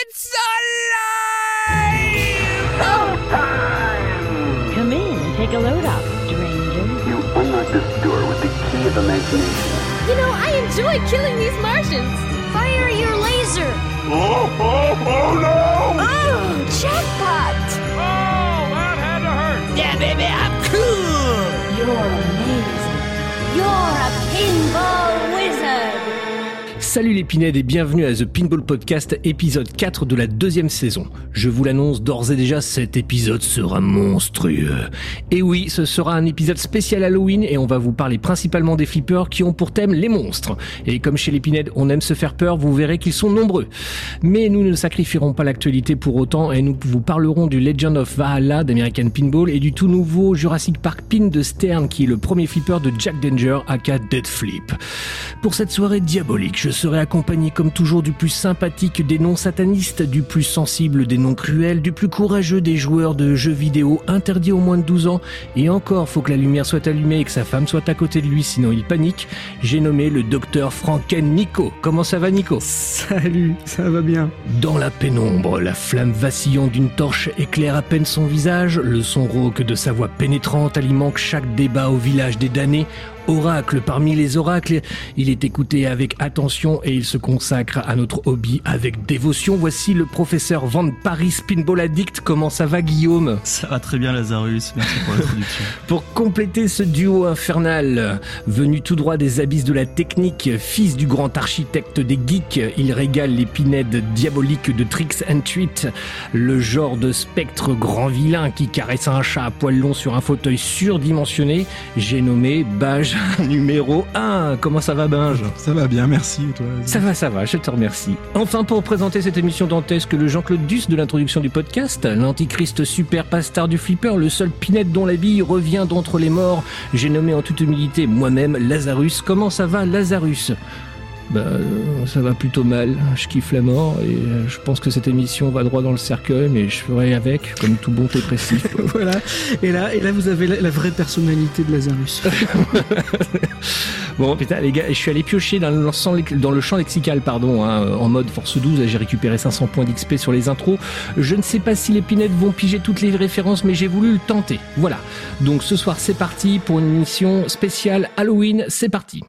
It's alive! Come in and take a load off, stranger. You unlock this door with the key of imagination. You know, I enjoy killing these Martians. Fire your laser! Oh, oh, oh no! Oh, jackpot! Oh, that had to hurt! Yeah, baby, I'm cool! You're amazing. You're a pinball wizard! Salut les Pinèdes et bienvenue à The Pinball Podcast épisode 4 de la deuxième saison. Je vous l'annonce d'ores et déjà, cet épisode sera monstrueux. Et oui, ce sera un épisode spécial Halloween et on va vous parler principalement des flippers qui ont pour thème les monstres. Et comme chez les Pinèdes, on aime se faire peur, vous verrez qu'ils sont nombreux. Mais nous ne sacrifierons pas l'actualité pour autant et nous vous parlerons du Legend of Valhalla d'American Pinball et du tout nouveau Jurassic Park Pin de Stern qui est le premier flipper de Jack Danger aka Dead Flip. Pour cette soirée diabolique, je serai accompagné comme toujours du plus sympathique des non satanistes, du plus sensible des non cruels, du plus courageux des joueurs de jeux vidéo interdits aux moins de 12 ans. Et encore, faut que la lumière soit allumée et que sa femme soit à côté de lui, sinon il panique. J'ai nommé le docteur Franken Nico. Comment ça va Nico? Salut, ça va bien. Dans la pénombre, la flamme vacillante d'une torche éclaire à peine son visage, le son rauque de sa voix pénétrante alimente chaque débat au village des damnés. Oracle parmi les oracles, il est écouté avec attention et il se consacre à notre hobby avec dévotion. Voici le professeur Van Paris Pinball Addict. Comment ça va Guillaume? Ça va très bien Lazarus, merci pour l'introduction. Pour compléter ce duo infernal, venu tout droit des abysses de la technique, fils du grand architecte des geeks, il régale les pinèdes diaboliques de Tricks and Treat, le genre de spectre grand vilain qui caresse un chat à poil long sur un fauteuil surdimensionné. J'ai nommé Bage numéro 1. Comment ça va Binge? Ça va bien, merci. Toi ça va, ça va, je te remercie. Enfin, pour présenter cette émission dantesque, le Jean-Claude Duss de l'introduction du podcast, l'antichrist super pastar du flipper, le seul pinette dont la bille revient d'entre les morts, j'ai nommé en toute humilité moi-même Lazarus. Comment ça va Lazarus? Bah, euh, ça va plutôt mal. Je kiffe la mort et euh, je pense que cette émission va droit dans le cercueil, mais je ferai avec, comme tout bon dépressif. voilà. Et là, et là, vous avez la, la vraie personnalité de Lazarus. bon, putain, les gars, je suis allé piocher dans le, champ- dans le champ lexical, pardon, hein, en mode Force 12. Là, j'ai récupéré 500 points d'XP sur les intros. Je ne sais pas si les pinettes vont piger toutes les références, mais j'ai voulu le tenter. Voilà. Donc ce soir, c'est parti pour une émission spéciale Halloween. C'est parti.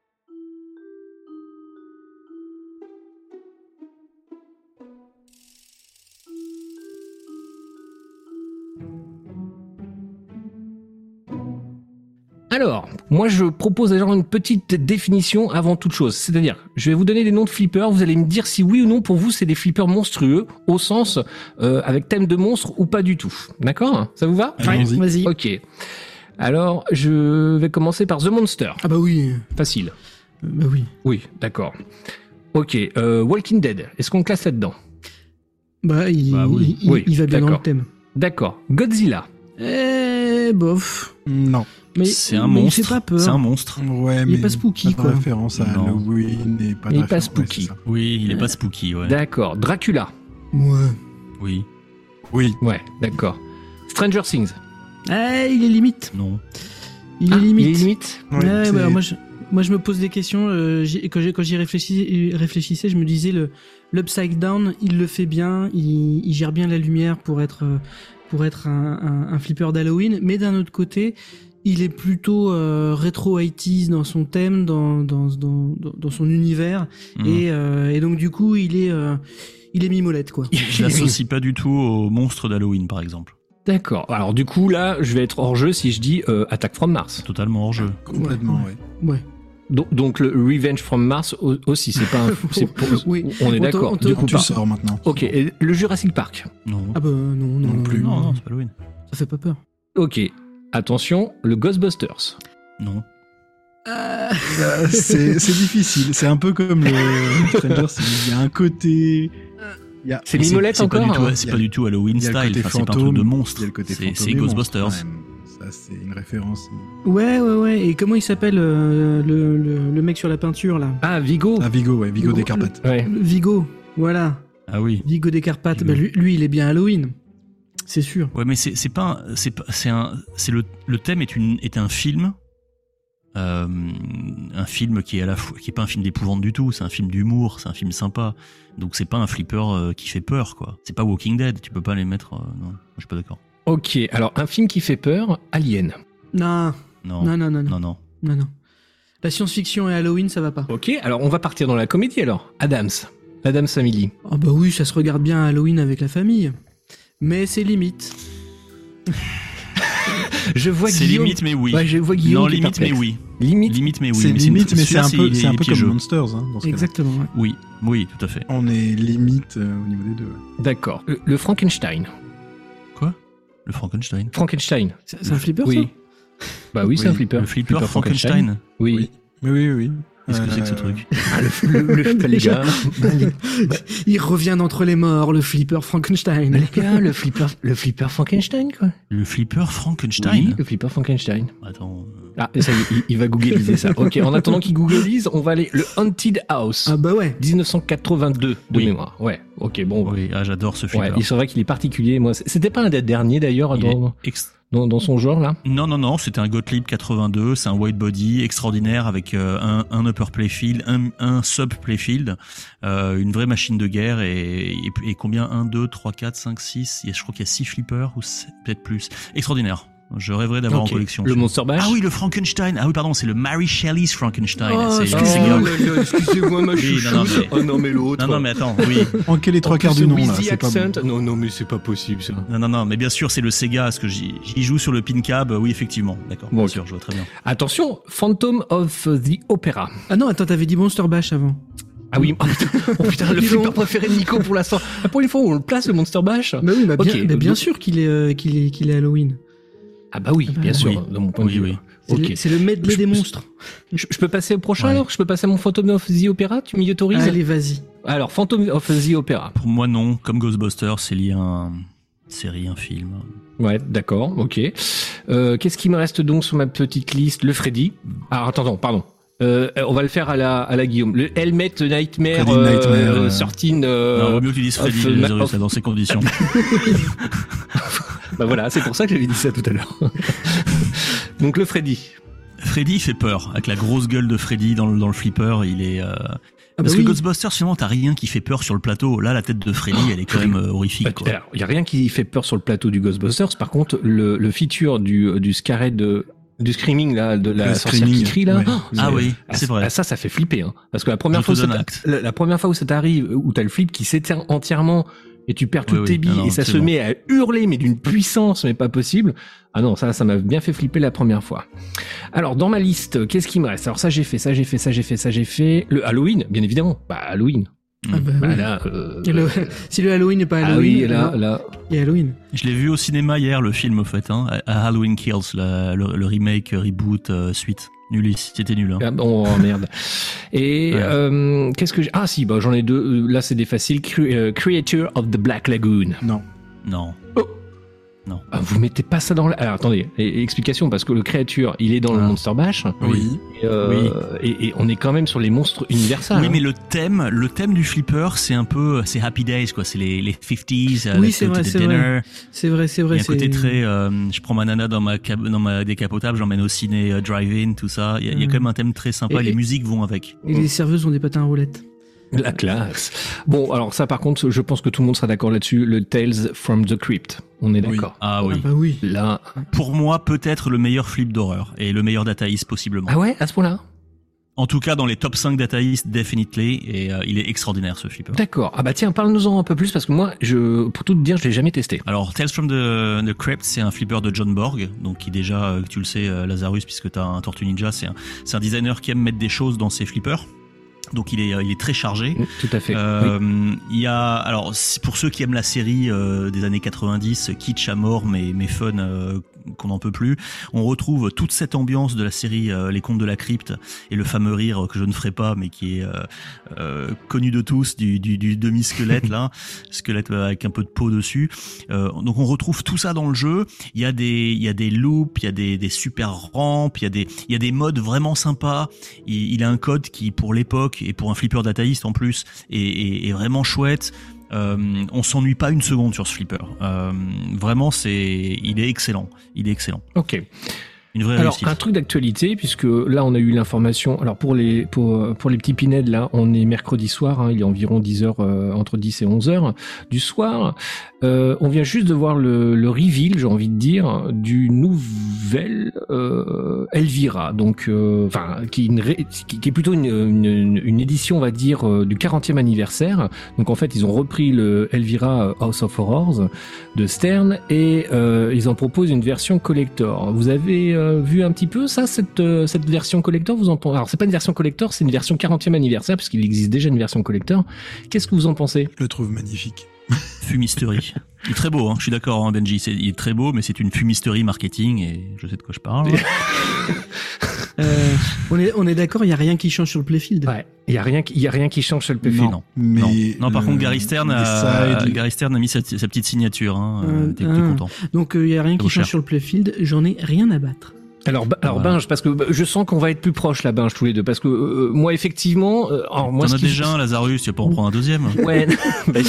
Alors, moi je propose déjà une petite définition avant toute chose. C'est-à-dire, je vais vous donner des noms de flippers, vous allez me dire si oui ou non pour vous c'est des flippers monstrueux, au sens euh, avec thème de monstre ou pas du tout. D'accord? Ça vous va? Vas-y. Ok. Alors, je vais commencer par The Monster. Ah bah oui. Facile. Euh, Bah oui. Oui, d'accord. Ok, euh, Walking Dead, est-ce qu'on classe là-dedans? Bah, il, Bah oui. il- il- Oui, il va bien dans d'accord. le thème. D'accord. Godzilla. Eh, bof. Non. Mais C'est un mais il monstre. fait pas peur. C'est un monstre. Ouais, Il est mais pas spooky, de quoi. référence à Non. Halloween et pas de Il est pas spooky. ouais. Oui, il est pas spooky, ouais. D'accord. Dracula. Ouais. Oui, Oui. Ouais, d'accord. Stranger Things. Eh, il est limite. non. Il Ah, est limite. Il est limite Ouais, Ouais, c'est- bah, moi, je, moi, je me pose des questions. euh, quand j'y réfléchis, réfléchissais, je me disais le l'upside down, il le fait bien, il, il gère bien la lumière pour être euh, pour être un, un, un flipper d'Halloween. Mais d'un autre côté, il est plutôt euh, rétro 80s dans son thème, dans dans dans, dans, son univers, Mhm. et, euh, et donc du coup, il est euh, il est mimolette quoi. Je l'associe pas du tout au monstre d'Halloween, par exemple. D'accord. Alors du coup, là, je vais être hors jeu si je dis euh, Attack from Mars. Totalement hors jeu. Complètement, Ouais. ouais. Ouais. Donc, donc le Revenge from Mars au- aussi, c'est pas un... c'est pour- Oui. On est d'accord. Du coup, Tu par- sors maintenant. Ok, et le Jurassic Park. Non. Ah bah non non Non plus. non, non, c'est pas Halloween. ça fait pas peur. Ok. Attention, le Ghostbusters. Non. Euh, c'est difficile. C'est un peu comme le Stranger Things. Il y a un côté. y a- C'est Mimolette c'est pas encore du tout- hein C'est pas du tout Halloween Il y a le style. côté Enfin, c'est pas un truc fantôme. de monstre. C'est Ghostbusters. Ça, c'est une référence. Ouais ouais ouais. Et comment il s'appelle euh, le, le le mec sur la peinture là? Ah, Vigo. Ah, Vigo, ouais. Vigo des Carpates. Ouais. Vigo, voilà. Ah oui. Vigo des Carpates. Vigo. Bah, lui, lui, il est bien Halloween. C'est sûr. Ouais, mais c'est c'est pas un- c'est pas c'est un c'est le le thème est une est un film Euh, un film qui est à la fois, qui est pas un film d'épouvante du tout, c'est un film d'humour, c'est un film sympa. Donc c'est pas un flipper euh, qui fait peur, quoi. C'est pas Walking Dead, tu peux pas les mettre. euh, non, je suis pas d'accord. Ok, alors un film qui fait peur, Alien. Non, Non. non, non, non, non, non, non. non, non. La science-fiction et Halloween, ça va pas. Ok, alors on va partir dans la comédie alors. Adams. Adams Family. Ah bah oui, ça se regarde bien à Halloween avec la famille. Mais c'est limite. Je vois C'est Guillaume. limite, mais oui. Ouais, je vois Guillaume. non, limite, mais oui. Limite. Limite, mais oui. c'est limite, mais c'est un peu, c'est un comme Monsters. Hein, dans ce cas-là. Exactement. ouais. Oui, oui, tout à fait. On est limite euh, au niveau des deux. D'accord. Le, le Frankenstein. Quoi? Le Frankenstein? Frankenstein. C'est c'est un flipper, Oui. Bah oui, c'est Oui. un flipper. Le flipper Frankenstein Oui. Oui. Oui, oui. Qu'est-ce que c'est que ce Euh, truc Ah, le, le, le- les gars. bah, les, Il revient d'entre les morts, le flipper Frankenstein. bah, les gars, le flipper, le flipper Frankenstein, quoi. Le flipper Frankenstein Oui, le flipper Frankenstein. Attends. euh, Ah, ça y est, il, il va googliser ça. Ok, en attendant qu'il googlise, on va aller le Haunted House. Ah bah ouais. 1982 de Oui. mémoire. Ouais. Ok, bon. Oui, ah, j'adore ce Ouais, flipper. il c'est vrai qu'il est particulier. Moi, c'était pas un des derniers d'ailleurs Il est dans, ex- dans, dans son genre là. Non, non, non, c'était un Gottlieb 82, c'est un white body extraordinaire avec euh, un, un upper playfield, un, un sub playfield, euh, une vraie machine de guerre et, et, et combien? 1, 2, 3, 4, 5, 6, il y a, je crois qu'il y a 6 flippers ou peut-être plus. Extraordinaire. Je rêverais d'avoir en collection. Le Monster Bash. Ah oui, le Frankenstein. Ah oui, pardon, c'est le Mary Shelley's Frankenstein. Oh, excusez- excusez-moi ma Oui, chouchoute. non, non, mais- Oh non mais l'autre. Non, non, mais attends, oui. Manquer les trois En quarts du nom, là. the C'est pas accent. bon. Non non mais c'est pas possible ça. Non, non, non, mais bien sûr, c'est le Sega, parce que j'y joue sur le pin cab. Oui, effectivement. D'accord, Bon, bien sûr, je vois très bien. Attention, Phantom of the Opera. Ah non, attends, t'avais dit Monster Bash avant. Ah oui, oh putain, oh putain, le flipper préféré de Nico pour l'instant. Ah, pour une fois où on le place le Monster Bash. Bah oui, bah bien, Ok, bah bien sûr qu'il est, euh, qu'il est, qu'il est Halloween. Ah bah oui, Ah bah bien oui. sûr, de mon point de Oui, vue. oui. Le, c'est le medley Je- des monstres. Je, je peux passer au prochain Ouais. alors Je peux passer à mon Phantom of the Opera Tu m'y autorises Allez, vas-y. Alors, Phantom of the Opera. Pour moi, non. Comme Ghostbusters, c'est lié à un série, un film. Ouais, d'accord, ok. Euh, Qu'est-ce qui me reste donc sur ma petite liste? Le Freddy. Ah, attends, attends, pardon. Euh, on va le faire à la, à la Guillaume. Le Helmet Nightmare, Freddy Nightmare, euh, euh. 13, euh, non, mieux que tu dises Freddy of- le Lazarus, of- dans ces conditions. Bah voilà, c'est pour ça que j'avais dit ça tout à l'heure. donc le Freddy. Freddy fait peur, avec la grosse gueule de Freddy dans le, dans le flipper, il est... euh, Ah bah Parce oui. que Ghostbusters, finalement, t'as rien qui fait peur sur le plateau. Là, la tête de Freddy, elle est quand même euh, horrifique. Bah, alors, il y a rien qui fait peur sur le plateau du Ghostbusters. Par contre, le, le feature du, du Scared de du screaming là, de la sorcière qui crie là. ouais. oh, Ah c'est- oui, ah, c'est vrai. ah, ça, ça fait flipper. Hein. Parce que la première Je fois, la première fois où ça t'arrive, où t'as le flip qui s'éteint entièrement et tu perds toutes Oui, tes oui. billes Ah non, et ça se bon. met à hurler mais d'une puissance mais pas possible. Ah non, ça, ça m'a bien fait flipper la première fois. Alors dans ma liste, qu'est-ce qui me reste? Alors ça j'ai fait, ça j'ai fait, ça j'ai fait, ça j'ai fait. Le Halloween, bien évidemment. Bah Halloween. Ah bah Bah oui. là. euh, le- si le Halloween n'est pas ah Halloween, oui, là, là. il y a Halloween. Je l'ai vu au cinéma hier, le film, au fait. Hein, à Halloween Kills, la- le, le remake, reboot, euh, suite. Nul, c'était nul. Hein. Ah bon, oh, merde. Et Ouais. euh, qu'est-ce que j'ai Ah si, bah j'en ai deux. Euh, Là c'est des faciles. Cre- euh, Creature of the Black Lagoon. Non. Non. Ah, vous mettez pas ça dans la... Alors attendez, explication, parce que le créature, il est dans le Ah. Monster Bash, Oui. et, euh, et, et on est quand même sur les monstres universels. Oui, hein. mais le thème, le thème du flipper, c'est un peu, c'est Happy Days, quoi. C'est les, les 50s, euh, Oui, c'est vrai, c'est vrai. C'est vrai, c'est Il vrai. y a un côté très, euh, je prends ma nana dans ma, dans ma décapotable, j'emmène au ciné euh, drive-in, tout ça. Il y, a, il y a Mm. quand même un thème très sympa. Et- les musiques vont avec. Et les serveuses ont des patins à roulettes. La classe. Bon, alors ça par contre, je pense que tout le monde sera d'accord là-dessus, le Tales from the Crypt. On est Oui. d'accord. Ah oui. Ah bah oui. Là... Pour moi, peut-être le meilleur flip d'horreur et le meilleur dataïs possiblement. Ah ouais, à ce point-là? En tout cas, dans les top 5 dataïs, definitely. Et euh, il est extraordinaire ce flipper. D'accord. Ah bah tiens, parle-nous-en un peu plus, parce que moi, je, pour tout te dire, je l'ai jamais testé. Alors, Tales from the, the Crypt, c'est un flipper de John Borg, donc qui déjà, euh, tu le sais, euh, Lazarus, puisque tu as un Tortue Ninja, c'est un, c'est un designer qui aime mettre des choses dans ses flippers. Donc il est, euh, il est très chargé. Mm, Tout à fait. Oui. Euh, Il y a alors pour ceux qui aiment la série euh, des années 90, kitsch à mort mais mais fun euh, qu'on n'en peut plus, on retrouve toute cette ambiance de la série euh, Les Contes de la Crypte et le fameux rire que je ne ferai pas mais qui est euh, euh, connu de tous du, du, du demi squelette là, squelette avec un peu de peau dessus. Donc on retrouve tout ça dans le jeu. Il y a des il y a des loops, il y a des, des super rampes, il y a des il y a des modes vraiment sympas. Il, il a un code qui pour l'époque et pour un flipper dataïste en plus est, est vraiment chouette. Euh, on s'ennuie pas une seconde sur ce flipper. Euh, vraiment, c'est, il est excellent. Il est excellent. Ok. Une vraie Alors, réussite. un truc d'actualité, puisque là, on a eu l'information. Alors, pour les, pour, pour les petits pinèdes, là, on est mercredi soir, hein, il est environ 10 heures, euh, entre 10 et 11 heures du soir. Euh, on vient juste de voir le, le reveal, j'ai envie de dire, du nouvel euh, Elvira, donc, euh, enfin, qui, est une ré- qui, qui est plutôt une, une, une édition, on va dire, euh, du 40e anniversaire. Donc, en fait, ils ont repris le Elvira euh, House of Horrors de Stern et euh, ils en proposent une version collector. Vous avez euh, vu un petit peu ça, cette, euh, cette version collector Vous en pensez Alors, c'est pas une version collector, c'est une version 40e anniversaire, puisqu'il existe déjà une version collector. Qu'est-ce que vous en pensez? Je le trouve magnifique. Fumisterie. Il est très beau, hein, je suis d'accord, hein, Benji. C'est, il est très beau, mais c'est une fumisterie marketing et je sais de quoi je parle. Euh, on est, on est d'accord, il y a rien qui change sur le playfield. Ouais, il y a rien, qui- il y a rien qui change sur le PF. non. mais non. Non, par le- contre, Gary Stern a, Gary Stern a mis sa, sa petite signature. Hein, Euh, euh, t'es, ah. content. Donc euh, il y a rien qui change cher. sur le playfield. J'en ai rien à battre. Alors, alors Voilà. Binge, parce que bah, je sens qu'on va être plus proche là, Binge, tous les deux, parce que euh, moi, effectivement, euh, alors, moi, T'en as déjà un, Lazarus, tu vas pas en prendre un deuxième. Ouais. bah,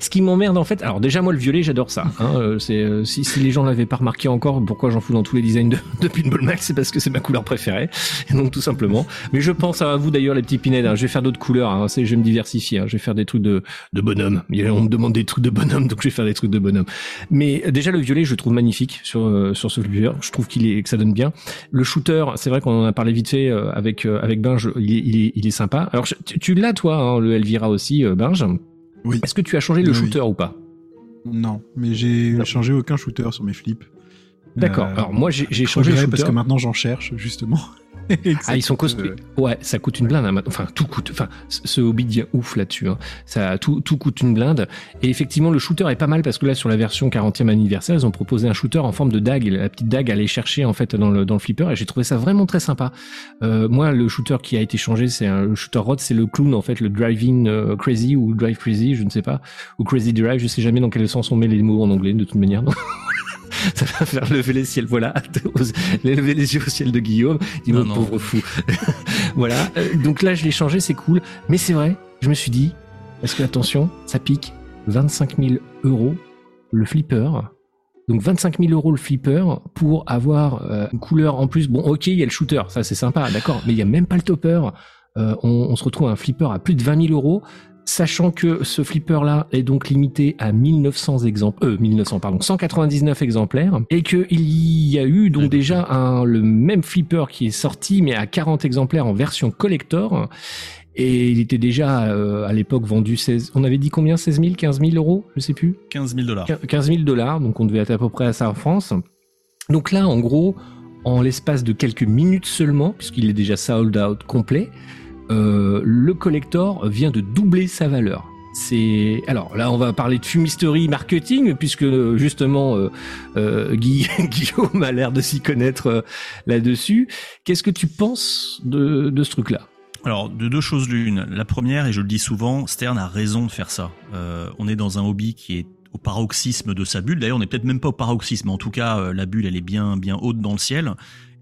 ce qui m'emmerde en fait. Alors déjà moi le violet j'adore ça. Hein, euh, c'est euh, si, si les gens l'avaient pas remarqué encore, pourquoi j'en fous dans tous les designs de, de Pinball Max, c'est parce que c'est ma couleur préférée. Et donc tout simplement. Mais je pense à vous d'ailleurs les petits pinèdes. hein, je vais faire d'autres couleurs. Hein, c'est je vais me diversifier. hein, je vais faire des trucs de de bonhomme. On me demande des trucs de bonhomme donc je vais faire des trucs de bonhomme. Mais euh, déjà le violet je le trouve magnifique sur euh, sur ce. Je trouve qu'il est que ça donne bien. Le shooter, c'est vrai qu'on en a parlé vite fait euh, avec euh, avec Binge. Il est, il est, il est sympa. Alors je- tu, tu l'as toi hein, le Elvira aussi euh, Binge? Oui. Est-ce que tu as changé le Oui, shooter ou pas? Non, mais j'ai changé aucun shooter sur mes flips. D'accord. Euh, Alors moi j'ai changé le shooter. parce que maintenant j'en cherche justement. Ah ils sont euh, Ouais, ça coûte une blinde. hein. Enfin tout coûte. Enfin ce hobby devient ouf là-dessus. Hein. Ça tout tout coûte une blinde. Et effectivement le shooter est pas mal parce que là sur la version 40e anniversaire ils ont proposé un shooter en forme de dague. La petite dague à aller chercher en fait dans le dans le flipper et j'ai trouvé ça vraiment très sympa. Euh, moi le shooter qui a été changé c'est un le shooter rod c'est le clown en fait le driving euh, crazy ou drive crazy je ne sais pas ou crazy drive je sais jamais dans quel sens on met les mots en anglais de toute manière. ça va faire lever les ciels. Voilà, lever les yeux au ciel de Guillaume. Il Pauvre fou. voilà. Euh, Donc là, je l'ai changé, c'est cool. Mais c'est vrai, je me suis dit, parce que attention, ça pique 25 000 euros le flipper. Donc 25 000 euros le flipper pour avoir euh, une couleur en plus. Bon, ok, il y a le shooter, ça c'est sympa, d'accord. Mais il y a même pas le topper. Euh, on, on se retrouve à un flipper à plus de 20 000 euros. Sachant que ce flipper-là est donc limité à 1900 exemplaires, euh, 1900 pardon, 199 exemplaires, et qu'il y a eu donc déjà un, le même flipper qui est sorti, mais à 40 exemplaires en version collector, et il était déjà euh, à l'époque vendu 16, on avait dit combien 16 000, 15 000 euros, je sais plus? 15 000 dollars. 15 000 dollars, donc on devait être à peu près à ça en France. Donc là, en gros, en l'espace de quelques minutes seulement, puisqu'il est déjà sold out complet, euh, le collector vient de doubler sa valeur. C'est alors là on va parler de fumisterie marketing puisque justement euh, euh, Guy- Guillaume a l'air de s'y connaître euh, là-dessus. Qu'est-ce que tu penses de, de ce truc-là? Alors, de deux choses l'une. La première, et je le dis souvent, Stern a raison de faire ça. Euh, on est dans un hobby qui est au paroxysme de sa bulle. D'ailleurs, on n'est peut-être même pas au paroxysme. En tout cas, la bulle, elle est bien, bien haute dans le ciel.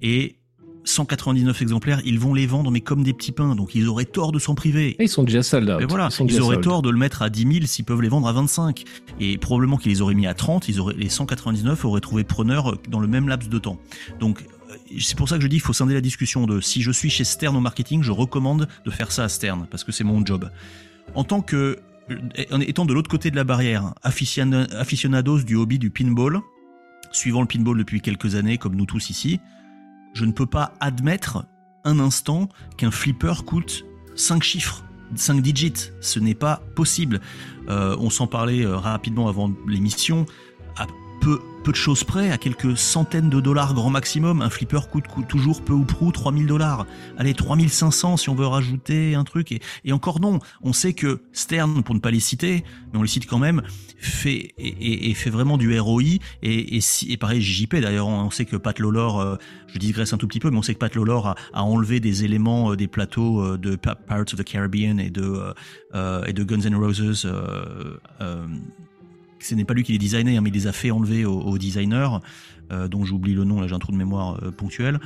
Et 199 exemplaires, ils vont les vendre, mais comme des petits pains. Donc, ils auraient tort de s'en priver. Ils sont déjà sold out. Voilà, sont ils, auraient sold. tort de le mettre à 10 000 s'ils peuvent les vendre à 25. Et probablement qu'ils les auraient mis à 30, ils auraient, les 199 auraient trouvé preneur dans le même laps de temps. Donc, euh, c'est pour ça que je dis, il faut scinder la discussion de si je suis chez Stern au marketing, je recommande de faire ça à Stern, parce que c'est mon job. En tant que, en étant de l'autre côté de la barrière, aficion- aficionados du hobby du pinball, suivant le pinball depuis quelques années, comme nous tous ici, je ne peux pas admettre un instant qu'un flipper coûte 5 chiffres, 5 digits. Ce n'est pas possible. Euh, on s'en parlait euh, rapidement avant l'émission. Peu, de choses près, à quelques centaines de dollars grand maximum, un flipper coûte, toujours peu ou prou 3000 dollars. Allez, 3500 si on veut rajouter un truc. Et, encore non, on sait que Stern, pour ne pas les citer, mais on les cite quand même, fait, et, fait vraiment du ROI. Et, si, pareil, JP d'ailleurs, on sait que Pat Lawlor, euh, je digresse un tout petit peu, mais on sait que Pat Lawlor a, enlevé des éléments euh, des plateaux euh, de Pirates of the Caribbean et de, et de Guns N' Roses. Ce n'est pas lui qui les designait, hein, mais il les a fait enlever aux designers, euh, dont j'oublie le nom, là j'ai un trou de mémoire euh, ponctuel.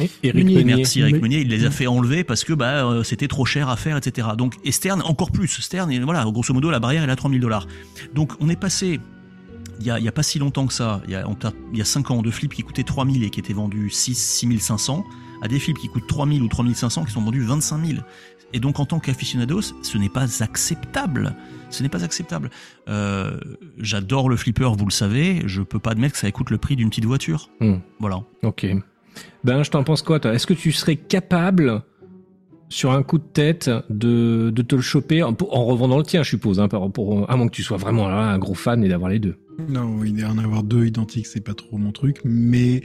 Et Eric Meunier, Meunier. Merci Eric Meunier, il les a fait enlever parce que bah euh, c'était trop cher à faire, etc. Donc et Stern encore plus. Stern, voilà, grosso modo la barrière elle est à 3000 dollars. Donc on est passé il y a, pas si longtemps que ça, il y a, on il y a 5 ans, de flips qui coûtaient 3000 et qui étaient vendus 6, 6500, à des flips qui coûtent 3000 ou 3500 qui sont vendus 25 000. Et donc en tant qu'aficionados, ce n'est pas acceptable. Ce n'est pas acceptable. Euh, J'adore le flipper, vous le savez. Je peux pas admettre que ça coûte le prix d'une petite voiture. Hmm. Voilà. Ok. Ben, je t'en pense quoi, toi? Est-ce que tu serais capable, sur un coup de tête, de, de te le choper en, en revendant le tien, je suppose, hein, pour, pour- à moins que tu sois vraiment là, un gros fan et d'avoir les deux? Non, oui, en avoir deux identiques, c'est pas trop mon truc. Mais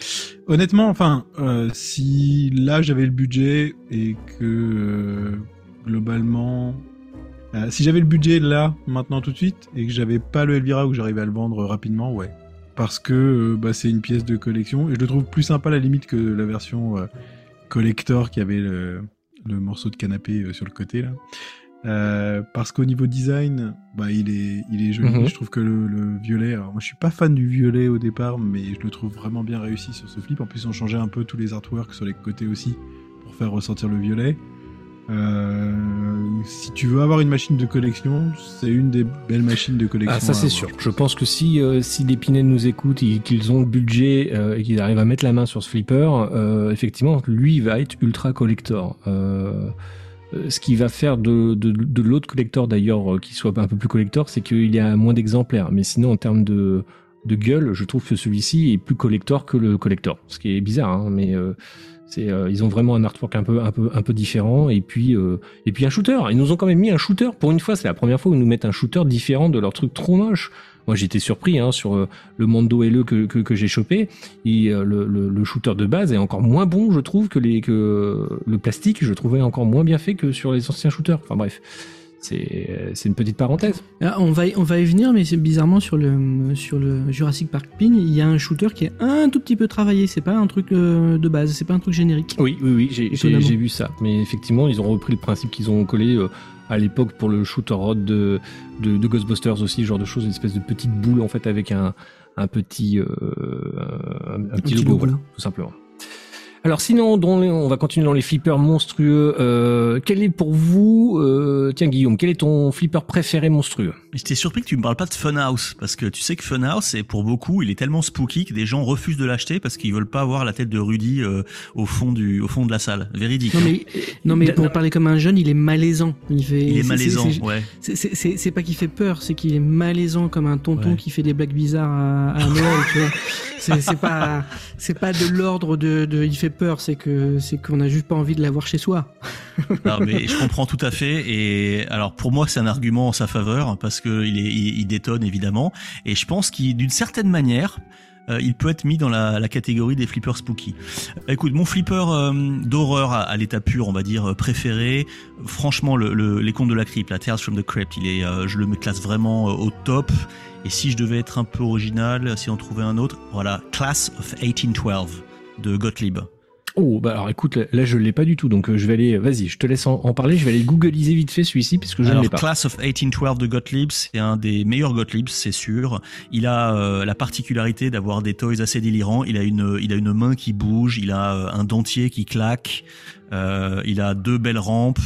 honnêtement, enfin, euh, si là j'avais le budget et que euh, globalement, euh, si j'avais le budget là, maintenant tout de suite, et que j'avais pas le Elvira ou que j'arrivais à le vendre rapidement, ouais. Parce que euh, bah, c'est une pièce de collection et je le trouve plus sympa à la limite que la version euh, collector qui avait le, morceau de canapé sur le côté là. Euh, parce qu'au niveau design, bah, il est, il est joli. Mhm. Je trouve que le, le violet, alors moi je suis pas fan du violet au départ, mais je le trouve vraiment bien réussi sur ce flip. En plus, on changeait un peu tous les artworks sur les côtés aussi pour faire ressortir le violet. Euh, si tu veux avoir une machine de collection, c'est une des belles machines de collection. Ah, ça c'est sûr. Je pense que si, euh, si les Pinel nous écoutent et qu'ils ont le budget euh, et qu'ils arrivent à mettre la main sur ce flipper, effectivement, lui il va être ultra collector. Euh, ce qui va faire de, l'autre collector d'ailleurs euh, qui soit un peu plus collector, c'est qu'il y a moins d'exemplaires. Mais sinon, en termes de, gueule, je trouve que celui-ci est plus collector que le collector. Ce qui est bizarre, hein, mais euh, ils ont vraiment un artwork un peu, différent. Et puis, et puis un shooter. Ils nous ont quand même mis un shooter. Pour une fois, c'est la première fois où ils nous mettent un shooter différent de leur truc trop moche. Moi, j'étais surpris hein, sur euh, le Mondo LE que, que, j'ai chopé. Et, euh, le, le, le shooter de base est encore moins bon, je trouve, que, les, que le plastique. Je trouvais encore moins bien fait que sur les anciens shooters. Enfin bref, c'est euh, c'est une petite parenthèse. Ah, on, va y, on va y venir, mais c'est bizarrement sur le, sur le Jurassic Park Pin, il y a un shooter qui est un tout petit peu travaillé. C'est pas un truc euh, de base, c'est pas un truc générique. Oui, oui, oui, j'ai- j'ai vu ça. Mais effectivement, ils ont repris le principe qu'ils ont collé euh, à l'époque pour le shooter rod de, de, de Ghostbusters aussi, genre de choses, une espèce de petite boule en fait avec un, un petit, euh, un, un petit petit logo, logo. voilà, tout simplement. Alors sinon, dans les- on va continuer dans les flippers monstrueux. Euh, quel est pour vous, euh, tiens Guillaume, quel est ton flipper préféré monstrueux? J'étais surpris que tu me parles pas de Funhouse parce que tu sais que Funhouse, c'est pour beaucoup, il est tellement spooky que des gens refusent de l'acheter parce qu'ils veulent pas avoir la tête de Rudy euh, au fond du, au fond de la salle. Véridique. Non hein. mais, non mais pour parler comme un jeune, il est malaisant. Il, fait, il est c'est- malaisant, c'est- ouais. c'est- C'est c'est- c'est pas qu'il fait peur, c'est qu'il est malaisant comme un tonton Ouais. qui fait des blagues bizarres à, à Noël. tu vois. C'est c'est pas, c'est pas de l'ordre de, de il fait peur, c'est que c'est qu'on a juste pas envie de l'avoir chez soi. Non, mais je comprends tout à fait. Et alors pour moi, c'est un argument en sa faveur parce que il, est, il, détonne évidemment. Et je pense qu'il, d'une certaine manière, euh, il peut être mis dans la, catégorie des flippers spooky. Écoute, mon flipper euh, d'horreur à, l'état pur, on va dire euh, préféré, franchement, le, le- les contes de la crypte, la Tales from the Crypt, il est, je le classe vraiment au top. Et si je devais être un peu original, si on trouvait un autre, voilà, Class of 1812 de Gottlieb. Oh, bah alors écoute, là, je l'ai pas du tout, donc euh, je vais aller, vas-y, je te laisse en, en parler, je vais aller googliser vite fait celui-ci, puisque je ne l'ai pas. Class of 1812 de Gottlieb, c'est un des meilleurs Gottlieb, c'est sûr. Il a euh, la particularité d'avoir des toys assez délirants. Il a une, il a une main qui bouge, il a euh, un dentier qui claque, euh, il a deux belles rampes,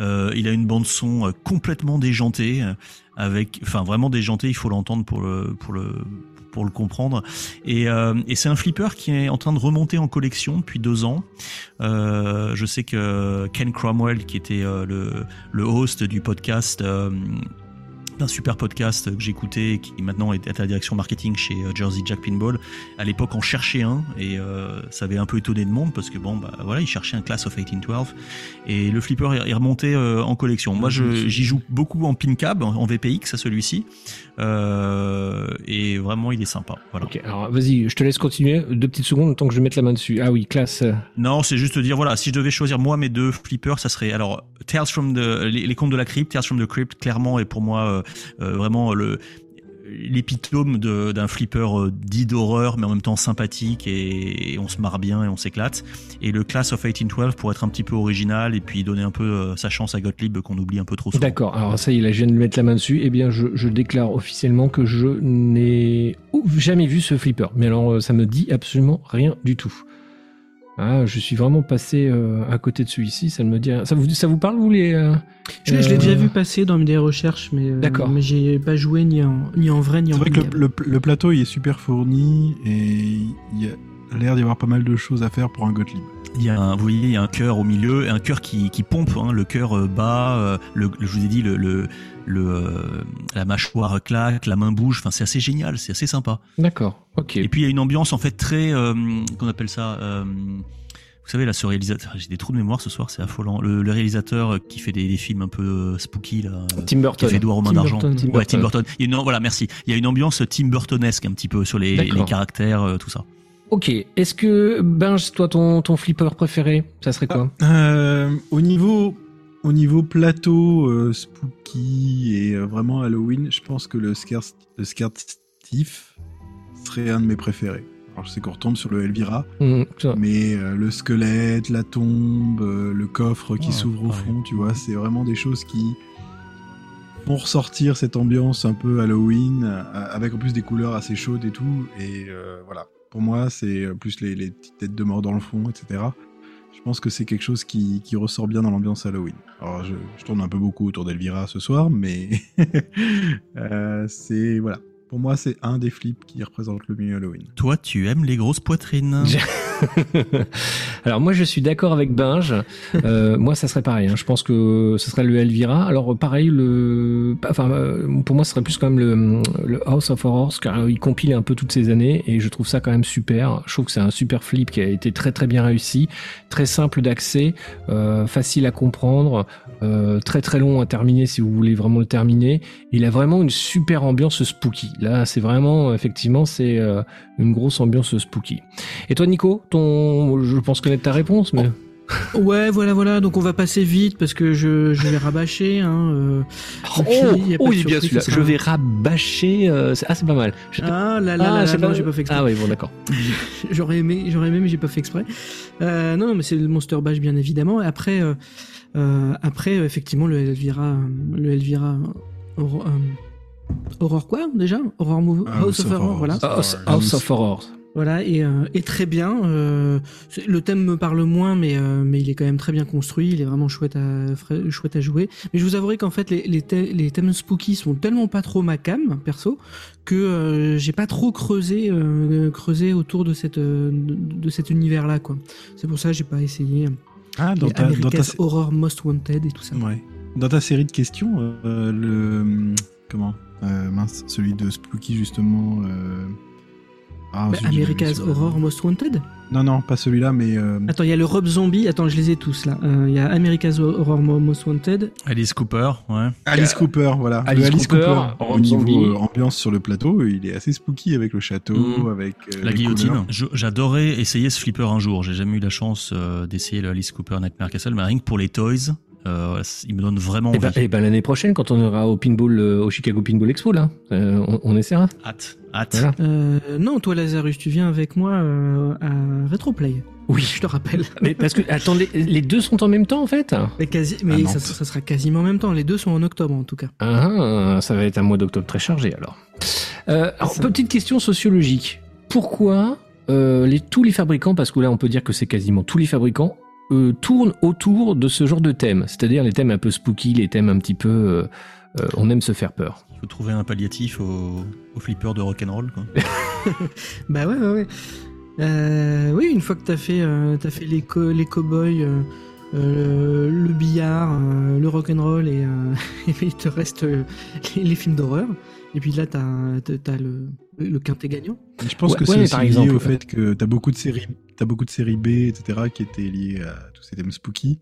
euh, il a une bande son euh, complètement déjantée, euh, avec, enfin vraiment déjantée. Il faut l'entendre pour le, pour le pour le comprendre. Et, euh, et c'est un flipper qui est en train de remonter en collection depuis deux ans. Euh, je sais que Ken Cromwell, qui était euh, le, le host du podcast, d'un super podcast que j'écoutais, qui maintenant est à la direction marketing chez euh, Jersey Jack Pinball, à l'époque en cherchait un et euh, ça avait un peu étonné le monde parce que bon bah voilà il cherchait un Class of 1812 et le flipper est remonté euh, en collection. Moi j'y joue beaucoup en pin cab, en VPX à celui-ci euh, et vraiment il est sympa. Voilà. Ok, alors vas-y, je te laisse continuer, deux petites secondes, le temps que je mette la main dessus. Ah oui, classe. Non, c'est juste dire, voilà, si je devais choisir moi mes deux flippers, ça serait alors Tales from the les, les contes de la crypte, Tales from the Crypt, clairement est pour moi vraiment le l'épitome d'un flipper euh, dit d'horreur mais en même temps sympathique et, on se marre bien et on s'éclate et le Class of 1812 pour être un petit peu original et puis donner un peu euh, sa chance à Gottlieb qu'on oublie un peu trop souvent. D'accord, alors ça y est, là je viens de mettre la main dessus, eh bien je, déclare officiellement que je n'ai jamais vu ce flipper. Mais alors euh, ça me dit absolument rien du tout. Ah, je suis vraiment passé euh, à côté de celui-ci. Ça me dit. Ça vous, ça vous parle vous les euh, Je, je l'ai euh, déjà vu passer dans des recherches, mais, euh, D'accord. mais j'ai pas joué ni en, ni en vrai ni en C'est vrai que le, le- le plateau il est super fourni et il y a l'air d'y avoir pas mal de choses à faire pour un Gottlieb. Il y a un, vous voyez, il y a un cœur au milieu, un cœur qui, qui pompe, hein, le cœur euh, bas, euh, le, le- je vous ai dit, le, le, le, euh, la mâchoire claque, la main bouge, enfin c'est assez génial, c'est assez sympa. D'accord. Ok. Et puis il y a une ambiance en fait très, euh, qu'on appelle ça, euh, vous savez là, ce réalisateur, j'ai des trous de mémoire ce soir, c'est affolant. Le, le réalisateur qui fait des, des films un peu euh, spooky là, euh, Tim qui Burton. a fait Edouard aux mains Tim d'argent. Ouais, Tim Burton. Il y a une, voilà, merci. Il y a une ambiance Tim Burtonesque un petit peu sur les, les caractères, euh, tout ça. Ok. Est-ce que Benj, toi, ton, ton flipper préféré, ça serait quoi? Euh, au niveau au niveau plateau euh, spooky et euh, vraiment Halloween, je pense que le Scared, le serait un de mes préférés. Alors je sais qu'on retombe sur le Elvira, ça. mais euh, le squelette, la tombe, le coffre qui Ouais, s'ouvre au fond, tu vois, c'est vraiment des choses qui font ressortir cette ambiance un peu Halloween, avec en plus des couleurs assez chaudes et tout. Et voilà, pour moi, c'est plus les, les petites têtes de mort dans le fond, etc. Je pense que c'est quelque chose qui, qui ressort bien dans l'ambiance Halloween. Alors, je, je tourne un peu beaucoup autour d'Elvira ce soir, mais euh, c'est voilà. Pour moi, c'est un des flips qui représente le mieux Halloween. Toi, tu aimes les grosses poitrines. Alors moi je suis d'accord avec Binge. Euh, moi ça serait pareil. hein. Je pense que ce serait le Elvira. Alors pareil le, enfin euh, pour moi ce serait plus quand même le, House of Horrors car il compile un peu toutes ces années et je trouve ça quand même super. Je trouve que c'est un super flip qui a été très très bien réussi, très simple d'accès, euh, facile à comprendre, euh, très très long à terminer si vous voulez vraiment le terminer. Il a vraiment une super ambiance spooky. Là c'est vraiment effectivement c'est euh, une grosse ambiance spooky. Et toi, Nico, ton, je pense connaître ta réponse, mais Ouais, voilà, voilà. Donc on va passer vite parce que je, je vais rabâcher. Hein, euh, oh, puis, oh, est bien celui-là. ça Je vais rabâcher. euh, ah, c'est pas mal. Je- Ah là là là, là, non, j'ai pas fait exprès. Ah oui, bon, d'accord. J'aurais aimé, j'aurais aimé, mais j'ai pas fait exprès. Euh, non, non, mais c'est le Monster Bash bien évidemment. Et après, euh, euh, après, effectivement, le Elvira, le Elvira, Aurore, euh, quoi déjà? Aurore Move, Ah, House of Horror, voilà. House, House of Horrors. Voilà, et, euh, et très bien. euh, le thème me parle moins, mais, euh, mais il est quand même très bien construit. Il est vraiment chouette à, chouette à jouer. Mais je vous avouerai qu'en fait, les, les, thè- les thèmes spooky sont tellement pas trop ma cam, perso, que j'ai pas trop creusé, creusé autour de, cette, de, de cet univers-là. quoi. C'est pour ça que j'ai pas essayé. Ah, dans ta, dans ta, Horror Most Wanted et tout ça. ouais. dans ta série de questions, le comment mince, celui de Spooky justement. Ah, Bah, America's Horror Most Wanted Non, non, pas celui-là, mais euh, Attends, il y a le Rob Zombie. Attends, je les ai tous là. Euh, Il y a America's Horror Most Wanted. Alice Cooper, ouais. Alice Cooper, voilà. Le Alice Cooper, Rob au niveau Zombie. euh, ambiance sur le plateau, il est assez spooky avec le château, Mhm. avec euh, La guillotine. J'adorais essayer ce flipper un jour. J'ai jamais eu la chance euh, d'essayer le Alice Cooper Nightmare Castle, mais rien que pour les toys, euh, il me donne vraiment Et envie. ben, eh ben, l'année prochaine, quand on ira au pinball, euh, au Chicago Pinball Expo, là, euh, on, on essaiera. Hâte, hâte. Voilà. Euh, non, toi Lazarus, tu viens avec moi euh, à Retroplay. Oui. je te rappelle. Mais parce que, attendez, les deux sont en même temps, en fait. Mais, quasi, mais ça, ça sera quasiment en même temps. Les deux sont en octobre en tout cas. Ah, ça va être un mois d'octobre très chargé alors. Euh, alors, Ça. petite question sociologique. Pourquoi euh, les, tous les fabricants, parce que là on peut dire que c'est quasiment tous les fabricants, euh, tournent autour de ce genre de thème C'est-à-dire les thèmes un peu spooky, les thèmes un petit peu... euh, euh, on aime se faire peur. Il faut trouver un palliatif au, au flipper de rock'n'roll. quoi. Bah ouais, ouais, ouais. Euh, oui, une fois que t'as fait, euh, t'as fait les, co les cow-boys, le billard, euh, le rock'n'roll et, euh, et puis il te reste euh, les, les films d'horreur. Et puis là, t'as le, le quintet gagnant. Je pense Ouais, que ouais, c'est par lié exemple, au fait que t'as beaucoup de séries, t'as beaucoup de séries B, etc., qui étaient liées à tous ces thèmes spooky,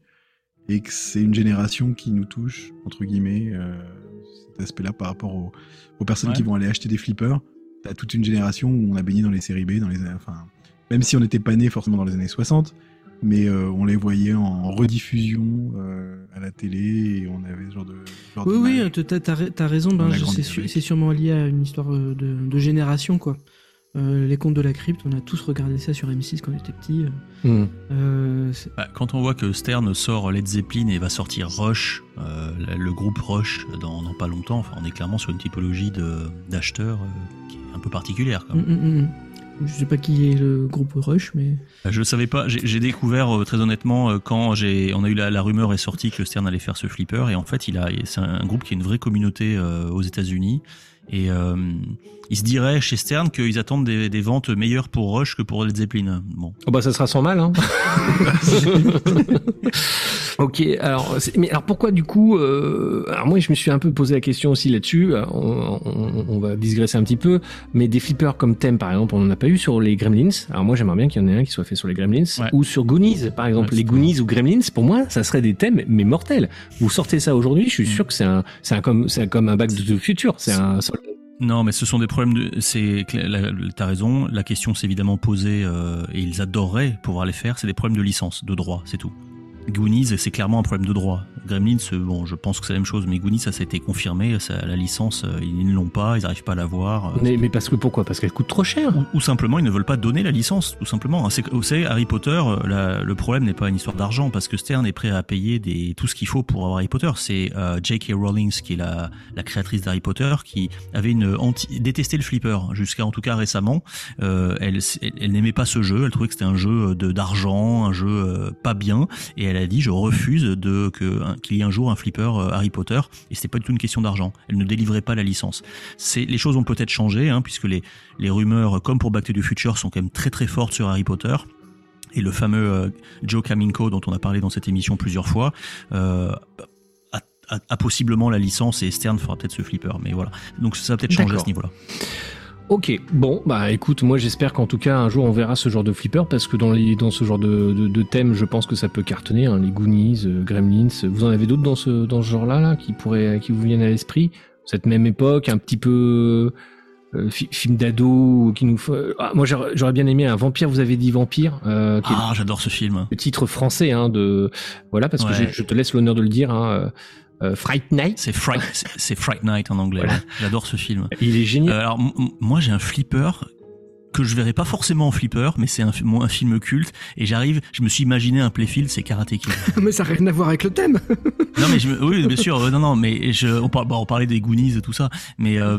et que c'est une génération qui nous touche entre guillemets euh, cet aspect-là par rapport aux, aux personnes Ouais. qui vont aller acheter des flippers. T'as toute une génération où on a baigné dans les séries B, dans les, enfin, même si on n'était pas né forcément dans les années 60, mais euh, on les voyait en rediffusion euh, à la télé et on avait ce genre de. genre Oui, oui, d'image. t'as t'as raison, On ben, c'est sûrement lié à une histoire de, de génération, quoi. Euh, les contes de la crypte, on a tous regardé ça sur M6 quand on était petit. Hmm. Euh, Bah, quand on voit que Stern sort Led Zeppelin et va sortir Rush, euh, le groupe Rush dans, dans pas longtemps, enfin, on est clairement sur une typologie d'acheteurs euh, qui est un peu particulière. Quand Mm, même. mm, mm. Je sais pas qui est le groupe Rush, mais. Je savais pas. J'ai découvert euh, très honnêtement euh, quand j'ai, on a eu la, la rumeur est sortie que Stern allait faire ce flipper et en fait il a, c'est un groupe qui a une vraie communauté euh, aux États-Unis et euh, il se dirait chez Stern qu'ils attendent des, des ventes meilleures pour Rush que pour Led Zeppelin. Bon. Oh bah ça sera sans mal. Hein. ok, alors mais alors pourquoi du coup euh, Alors moi je me suis un peu posé la question aussi là-dessus. Euh, On, on- on va digresser un petit peu, mais des flippers comme thème par exemple, on n'en a pas eu sur les Gremlins. Alors moi j'aimerais bien qu'il y en ait un qui soit fait sur les Gremlins Ouais. ou sur Goonies par exemple. Ouais, les Goonies ou Gremlins, pour moi ça serait des thèmes mais mortels. Vous sortez ça aujourd'hui, je suis Mm. sûr que c'est un, c'est un comme, c'est un- comme un bac de the future. C'est un Non, mais ce sont des problèmes de. C'est, t'as raison. La question s'est évidemment posée euh, et ils adoreraient pouvoir les faire. C'est des problèmes de licence, de droit, c'est tout. Goonies, c'est clairement un problème de droit. Gremlins, euh, bon, je pense que c'est la même chose, mais Goonies, ça, ça a été confirmé. Ça, la licence, euh, ils ne l'ont pas, ils n'arrivent pas à l'avoir. euh, mais, mais parce que pourquoi? Parce qu'elle coûte trop cher. ou, ou simplement, ils ne veulent pas donner la licence, tout simplement. C'est, vous savez, Harry Potter, la- le problème n'est pas une histoire d'argent, parce que Stern est prêt à payer des, tout ce qu'il faut pour avoir Harry Potter. C'est euh, J.K. Rowling, qui est la, la créatrice d'Harry Potter, qui avait une anti, détesté le flipper, jusqu'à en tout cas récemment. Euh, elle elle, elle n'aimait pas ce jeu, elle trouvait que c'était un jeu de d'argent, un jeu euh, pas bien, et elle a dit je refuse de que qu'il y ait un jour un flipper euh, Harry Potter, et c'était pas du tout une question d'argent. Elle ne délivrait pas la licence. C'est les choses ont peut-être changé, hein, puisque les les rumeurs, comme pour Back to the Future, sont quand même très très fortes sur Harry Potter. Et le fameux euh, Joe Kaminko, dont on a parlé dans cette émission plusieurs fois, euh, a, a- a possiblement la licence et Stern fera peut-être ce flipper. Mais voilà. Donc ça va peut-être changer à ce niveau-là. Ok, bon, bah écoute, moi j'espère qu'en tout cas un jour on verra ce genre de flipper parce que dans, les, dans ce genre de, de, de thème, je pense que ça peut cartonner. Hein, les Goonies, euh, Gremlins, vous en avez d'autres dans ce, dans ce genre-là là, qui pourraient, qui vous viennent à l'esprit? Cette même époque, un petit peu euh, fi- film d'ado qui nous. faut- Ah, moi j'aurais bien aimé un vampire. Vous avez dit vampire, euh, Ah, j'adore ce film. le titre français hein, de voilà parce que Ouais. je te laisse l'honneur de le dire. Hein, euh, Fright Night. C'est Fright, c'est- Fright Night en anglais. Voilà. ouais. J'adore ce film. Il est génial. Euh, alors moi j'ai un flipper que je verrai pas forcément en flipper, mais c'est un, film culte. Et j'arrive, je me suis imaginé un playfield, c'est Karate Kid. mais ça n'a rien à voir avec le thème. non mais je oui bien sûr euh, non non mais je on, par- bon, on parlait des Goonies et tout ça mais euh,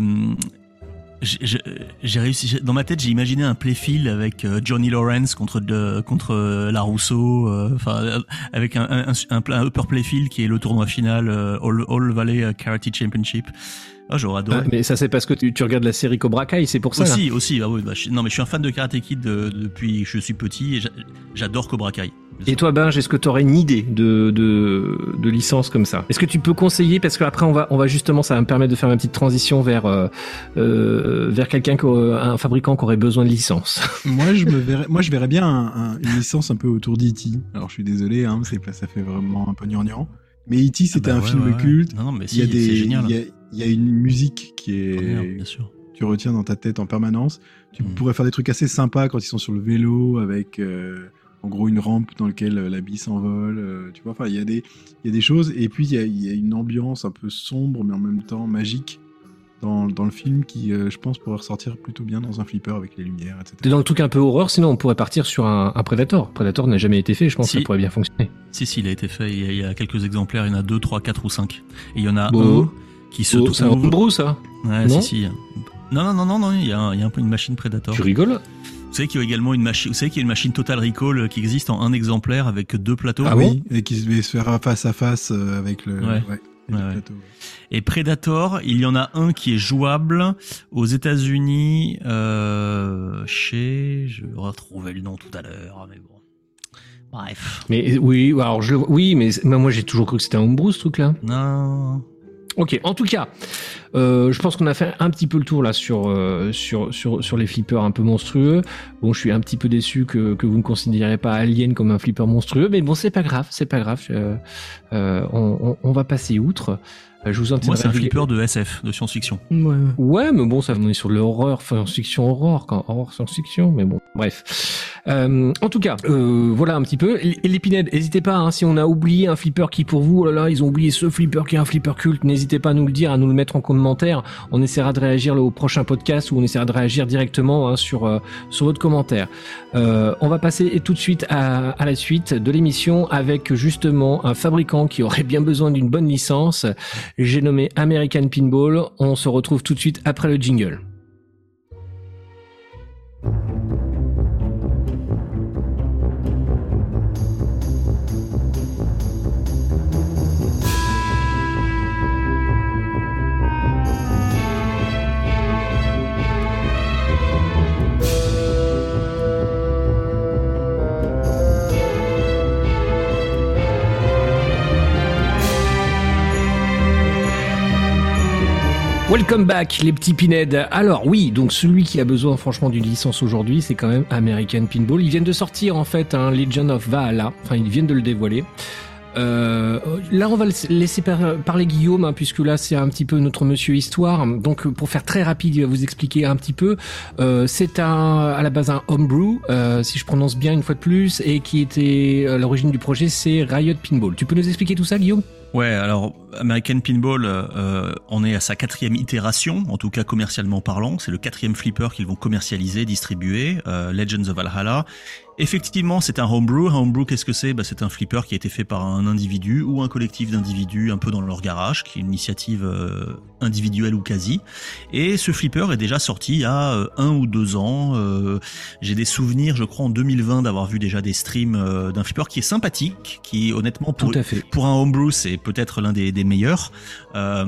j'ai- réussi dans ma tête j'ai imaginé un playfield avec euh, Johnny Lawrence contre de, contre euh, la Rousseau euh, enfin avec un, un, un, un- upper playfield qui est le tournoi final euh, All, All Valley Karate Championship ah j'aurais adoré Ah, mais ça c'est parce que tu, tu regardes la série Cobra Kai, c'est pour ça. là. aussi aussi ah oui, bah, je- non mais je suis un fan de Karate Kid depuis que je suis petit et j'a- j'adore Cobra Kai Et toi, Benj, est-ce que tu aurais une idée de, de, de licence comme ça? Est-ce que tu peux conseiller Parce qu'après, on va, on va justement, ça va me permettre de faire une petite transition vers, euh, euh, vers quelqu'un, un fabricant qui aurait besoin de licence. moi, je me verrais, moi, je verrais bien un- un- une licence un peu autour d'E.T. Alors, je suis désolé, hein, c'est ça fait vraiment un peu gnangnan. Mais E.T. c'était Ah bah un ouais, film ouais, culte. non non mais Il y a si, des, génial il y a, il y a une musique qui est, bien sûr tu retiens dans ta tête en permanence. Tu Mhm. pourrais faire des trucs assez sympas quand ils sont sur le vélo avec, euh, en gros, une rampe dans laquelle euh, la bille s'envole. euh, tu vois, enfin, il y a des, il y a des choses. Et puis, il y a, il y a une ambiance un peu sombre, mais en même temps magique dans, dans le film qui, euh, je pense, pourrait ressortir plutôt bien dans un flipper avec les lumières, etc. Dans le truc un peu horreur, sinon on pourrait partir sur un, un Predator. Predator n'a jamais été fait, je pense Si. que ça pourrait bien fonctionner. Si, si, il a été fait. Il y a, il y a quelques exemplaires. Il y en a deux, trois, quatre ou cinq. Et il y en a Bon. un qui se Oh, c'est un homebrew, ça Ouais, Non si, si. Non, non, non, non, non. Il y a, un- il y a un peu une machine Predator. Tu rigoles? Vous savez qu'il y a également une machine. Vous savez qu'il y a une machine Total Recall euh, qui existe en un exemplaire avec deux plateaux? Ah oui, et qui se faire face à face euh, avec le, Ouais. Ouais, ouais. plateau. Et Predator, il y en a un qui est jouable aux États-Unis euh, chez. Je vais retrouver le nom tout à l'heure, mais bon. Bref. Mais oui, alors je le vois- oui, mais, mais moi j'ai toujours cru que c'était un homebrew ce truc-là. Non. Ok, en tout cas, euh, je pense qu'on a fait un petit peu le tour là sur, euh, sur, sur, sur les flippers un peu monstrueux. Bon, je suis un petit peu déçu que, que vous ne considérez pas Alien comme un flipper monstrueux, mais bon, c'est pas grave, c'est pas grave. euh, on va passer outre. Euh, Je vous Moi, c'est un flipper de SF, de science-fiction. Ouais, mais bon, ça on est sur de l'horreur, science-fiction, horreur, quand horreur, science-fiction, mais bon, bref. Euh, en tout cas, euh, voilà un petit peu. L'épinette, n'hésitez pas, hein, si on a oublié un flipper qui pour vous, oh là là, ils ont oublié ce flipper qui est un flipper culte, n'hésitez pas à nous le dire, à nous le mettre en commentaire. On essaiera de réagir au prochain podcast ou on essaiera de réagir directement hein, sur euh, sur votre commentaire. Euh, on va passer tout de suite à, à la suite de l'émission avec justement un fabricant qui aurait bien besoin d'une bonne licence. J'ai nommé American Pinball. On se retrouve tout de suite après le jingle. Welcome back les petits pinèdes. Alors oui, donc celui qui a besoin franchement d'une licence aujourd'hui, c'est quand même American Pinball. Ils viennent de sortir en fait un Legend of Valhalla, enfin ils viennent de le dévoiler. Euh, là, on va laisser parler Guillaume, hein, puisque là, c'est un petit peu notre monsieur histoire. Donc, pour faire très rapide, il va vous expliquer un petit peu. Euh, c'est un, à la base un homebrew, euh, si je prononce bien une fois de plus, et qui était à l'origine du projet, c'est Riot Pinball. Tu peux nous expliquer tout ça, Guillaume? Ouais, alors American Pinball euh, en est à sa quatrième itération, en tout cas commercialement parlant. C'est le quatrième flipper qu'ils vont commercialiser, distribuer, euh, Legends of Valhalla. Effectivement, c'est un homebrew. Un homebrew, qu'est-ce que c'est? Bah, C'est un flipper qui a été fait par un individu ou un collectif d'individus un peu dans leur garage, qui est une initiative euh, individuelle ou quasi. Et ce flipper est déjà sorti il y a euh, un ou deux ans. Euh, J'ai des souvenirs, je crois, en 2020 d'avoir vu déjà des streams euh, d'un flipper qui est sympathique, qui honnêtement pour, Tout à fait. pour un homebrew c'est peut-être l'un des, meilleurs. Euh,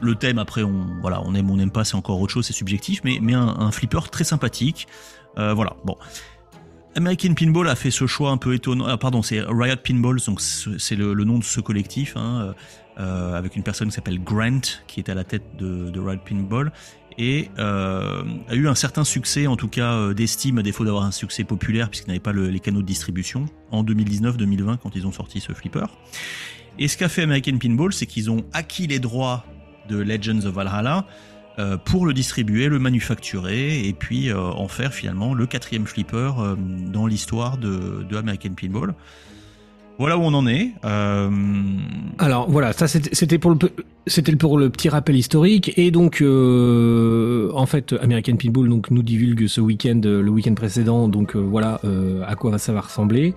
le thème après, on voilà, on aime on n'aime pas, c'est encore autre chose, c'est subjectif, mais mais un, flipper très sympathique. Euh, voilà, bon. American Pinball a fait ce choix un peu étonnant. Ah, pardon, c'est Riot Pinball, donc c'est le, nom de ce collectif, hein, euh, avec une personne qui s'appelle Grant, qui est à la tête de, Riot Pinball, et a eu un certain succès, en tout cas d'estime, à défaut d'avoir un succès populaire, puisqu'il n'avait pas le, les canaux de distribution, en 2019-2020, quand ils ont sorti ce flipper. Et ce qu'a fait American Pinball, c'est qu'ils ont acquis les droits de Legends of Valhalla, euh, pour le distribuer, le manufacturer et puis euh, en faire finalement le quatrième flipper euh, dans l'histoire de, American Pinball. Voilà où on en est. Alors voilà, ça c'était pour le petit rappel historique et donc en fait American Pinball nous divulgue ce week-end le week-end précédent donc voilà à quoi ça va ressembler.